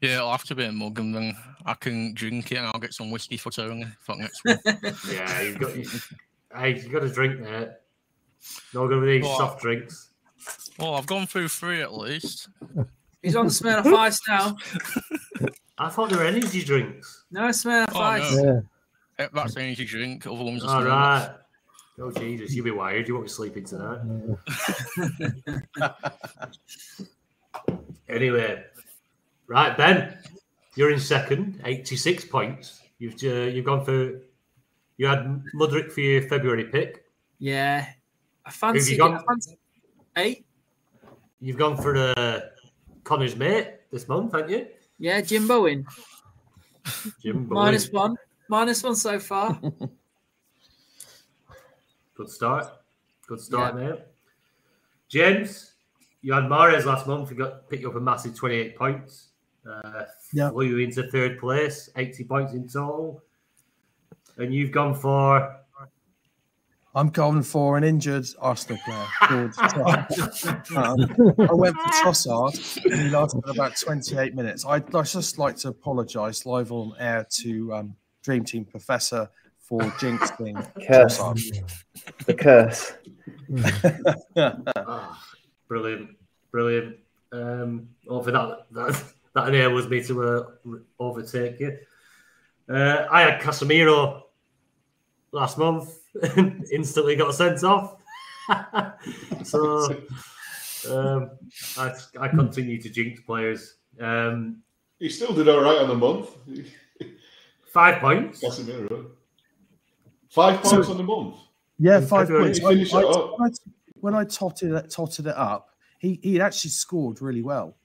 Yeah, I'll have to be a mug and then I can drink it and I'll get some whiskey for Tony for next one. [laughs] Yeah, you've got. You, hey, you got to drink, mate. Not going to be these What? soft drinks. well, I've gone through three at least. He's on the smell of ice now. [laughs] I thought they were energy drinks. No smell of Oh, ice. no. Eh, That's the easy drink. Other ones are All. Oh Jesus, you'll be wired. You won't be sleeping tonight. [laughs] anyway, right, Ben, you're in second, 86 points. You've uh, you've gone for you had Mudryk for your February pick. Yeah, I Who've fancy. you gone? I fancy hey, You've gone for uh, Connor's mate this month, haven't you? yeah, Jim Bowen. Jim Bowen. one. Minus one so far. [laughs] Good start. Good start, mate. James, you had Mahrez last month. You got picked up a massive 28 points. Uh, Yeah. Flew you into third place, 80 points in total. And you've gone for I'm going for an injured Arsenal player [laughs] called Um, I went for Trossard, and he lasted about 28 minutes. I'd I'd just like to apologise live on air to um, Dream Team Professor for jinxing [laughs] Curse. Trossard. The curse. [laughs] Ah, brilliant, brilliant. Um, hopefully that that that enables me to uh, overtake you. Uh, I had Casemiro last month, and [laughs] instantly got sent off. so um, I I continue to jinx players. Um, He still did all right on the month. Five points. Casemiro. Five So- points on the month. Yeah, five points. I, I- when I, when I totted it, totted it up, he he actually scored really well,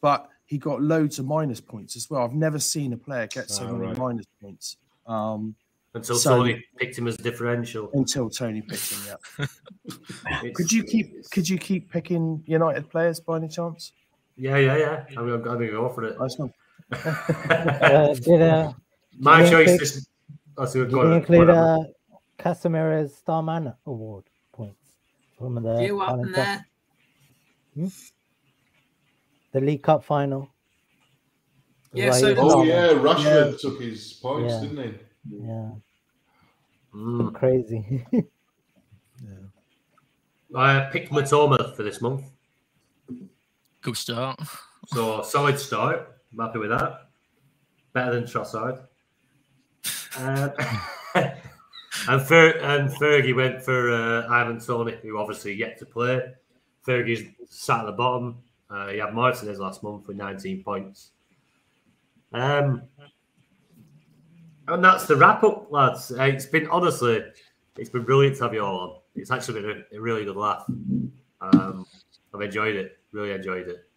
but he got loads of minus points as well. I've never seen a player get so Ah, many right. minus points. Um, Until so- Tony picked him as differential. until Tony picked him. Yeah. [laughs] Could you keep could you keep picking United players by any chance? Yeah, yeah, yeah. I'm, I'm going to go for it. Nice one. Uh, did uh, My did choice include- this. Oh, so Did you include whatever. uh, Casemiro's Starman Award points from the you up in there? Hmm? the League Cup final? Yeah, Right, so it's Oh Starman. yeah, Rashford took his points, Yeah. didn't he? Yeah, Mm. crazy. [laughs] I picked Mitoma for this month. Good start. So solid start. I'm happy with that. Better than Trossard. Um, [laughs] and, Fer- and Fergie went for uh, Ivan Toney, who obviously yet to play. Fergie's sat at the bottom. Uh, he had Martinez last month with 19 points. Um, and that's the wrap up, lads. Uh, It's been honestly, it's been brilliant to have you all on. It's actually been a, a really good laugh. Um, I've enjoyed it. Really enjoyed it.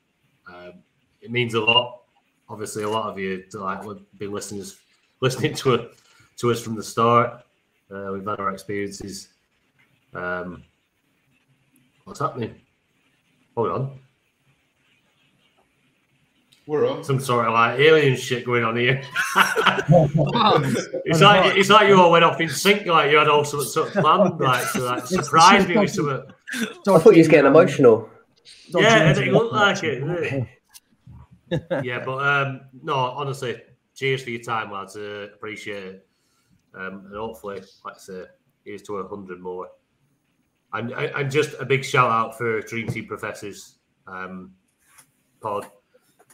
Um, it means a lot. Obviously, a lot of you like been listening listening to it to us from the start. Uh, we've had our experiences. Um, what's happening? Hold on. We're on. Some sort of like alien shit going on here. [laughs] it's like it's like you all went off in sync, like you had all sorts of, sort planned, like to like [laughs] surprise me with something. I thought you was getting emotional. Yeah, it didn't like it. it? [laughs] yeah, but um, no, honestly, cheers for your time, lads. Uh, appreciate it. Um, and hopefully, like I say, here's to a hundred more. And, and just a big shout out for Dream Team Professors um, pod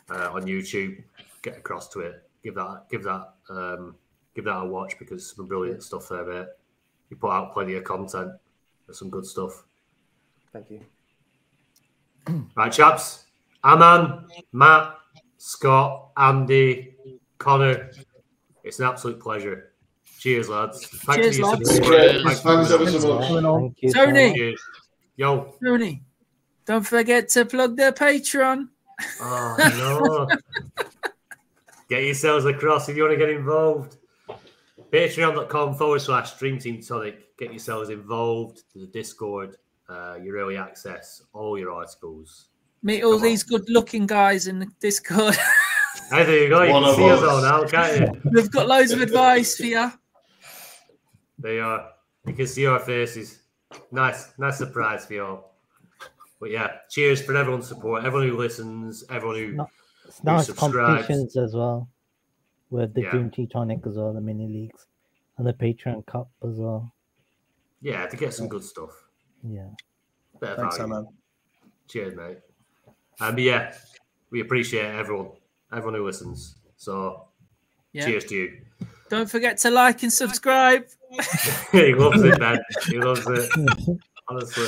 uh, on YouTube. Get across to it. Give that, give that, um, give that a watch because some brilliant stuff there, mate. You put out plenty of content. There's some good stuff. Thank you. [clears throat] Right, chaps. Aman, Matt, Scott, Andy, Connor. It's an absolute pleasure. Cheers, lads. Thanks Cheers, for lads. support. Cheers. Thanks Thanks for ever so much. Thank you Tony. Cheers. Yo. Tony, don't forget to plug the Patreon. Oh, no. get yourselves across if you want to get involved. Patreon.com forward slash Dream Team Tonic. Get yourselves involved to the Discord, uh, your early access, all your articles. Meet all these good-looking guys in the Discord. Hey, there you go. You One can see us us. all now, can't you? We've got loads of advice for you. They are. You can see our faces. Nice, nice surprise for you all. But yeah, cheers for everyone's support, everyone who listens, everyone who, No- It's who nice subscribes. competitions as well with the Yeah. Dream Team Tonic as well, the mini leagues and the Patreon Cup as well. Yeah, to get some good stuff. Yeah. Better Thanks, value. Aman. Cheers, mate. Um, but yeah, we appreciate everyone, everyone who listens. So Yeah. cheers to you. Don't forget to like and subscribe. [laughs] he loves it, man. He loves it. [laughs] Honestly,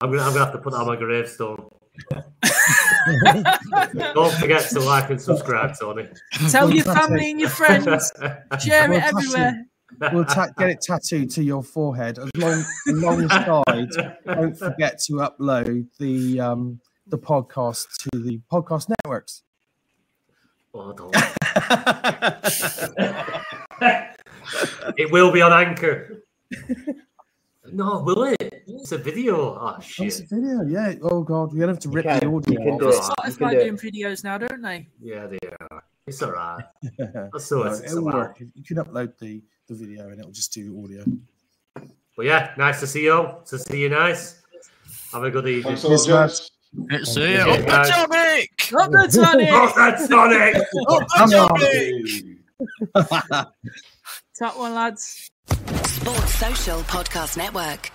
I'm gonna, I'm gonna have to put that on my gravestone. [laughs] Don't forget to like and subscribe, Tony. Tell your family and your friends. Share We'll it everywhere. We'll ta- get it tattooed to your forehead. Along, alongside, don't forget to upload the um, the podcast to the podcast networks. Oh, don't. It will be on Anchor. No, will it? It's a video. Oh shit. That's a video, yeah. Oh god, we're gonna have to rip can- the audio can do it. Spotify do doing videos now, don't they? Yeah, they are. It's all right. [laughs] That's No, so it's, it's it'll allowed. work. You can upload the, the video and it'll just do the audio. But yeah, nice to see you. all. To see you, nice. Have a good evening. Thanks a lot, gents. Let's see Yeah, it. guys. Up the Sonic! Up [laughs] the Sonic! Oh, that's Sonic! Up the on. [laughs] Top one, lads. Sports Social Podcast Network.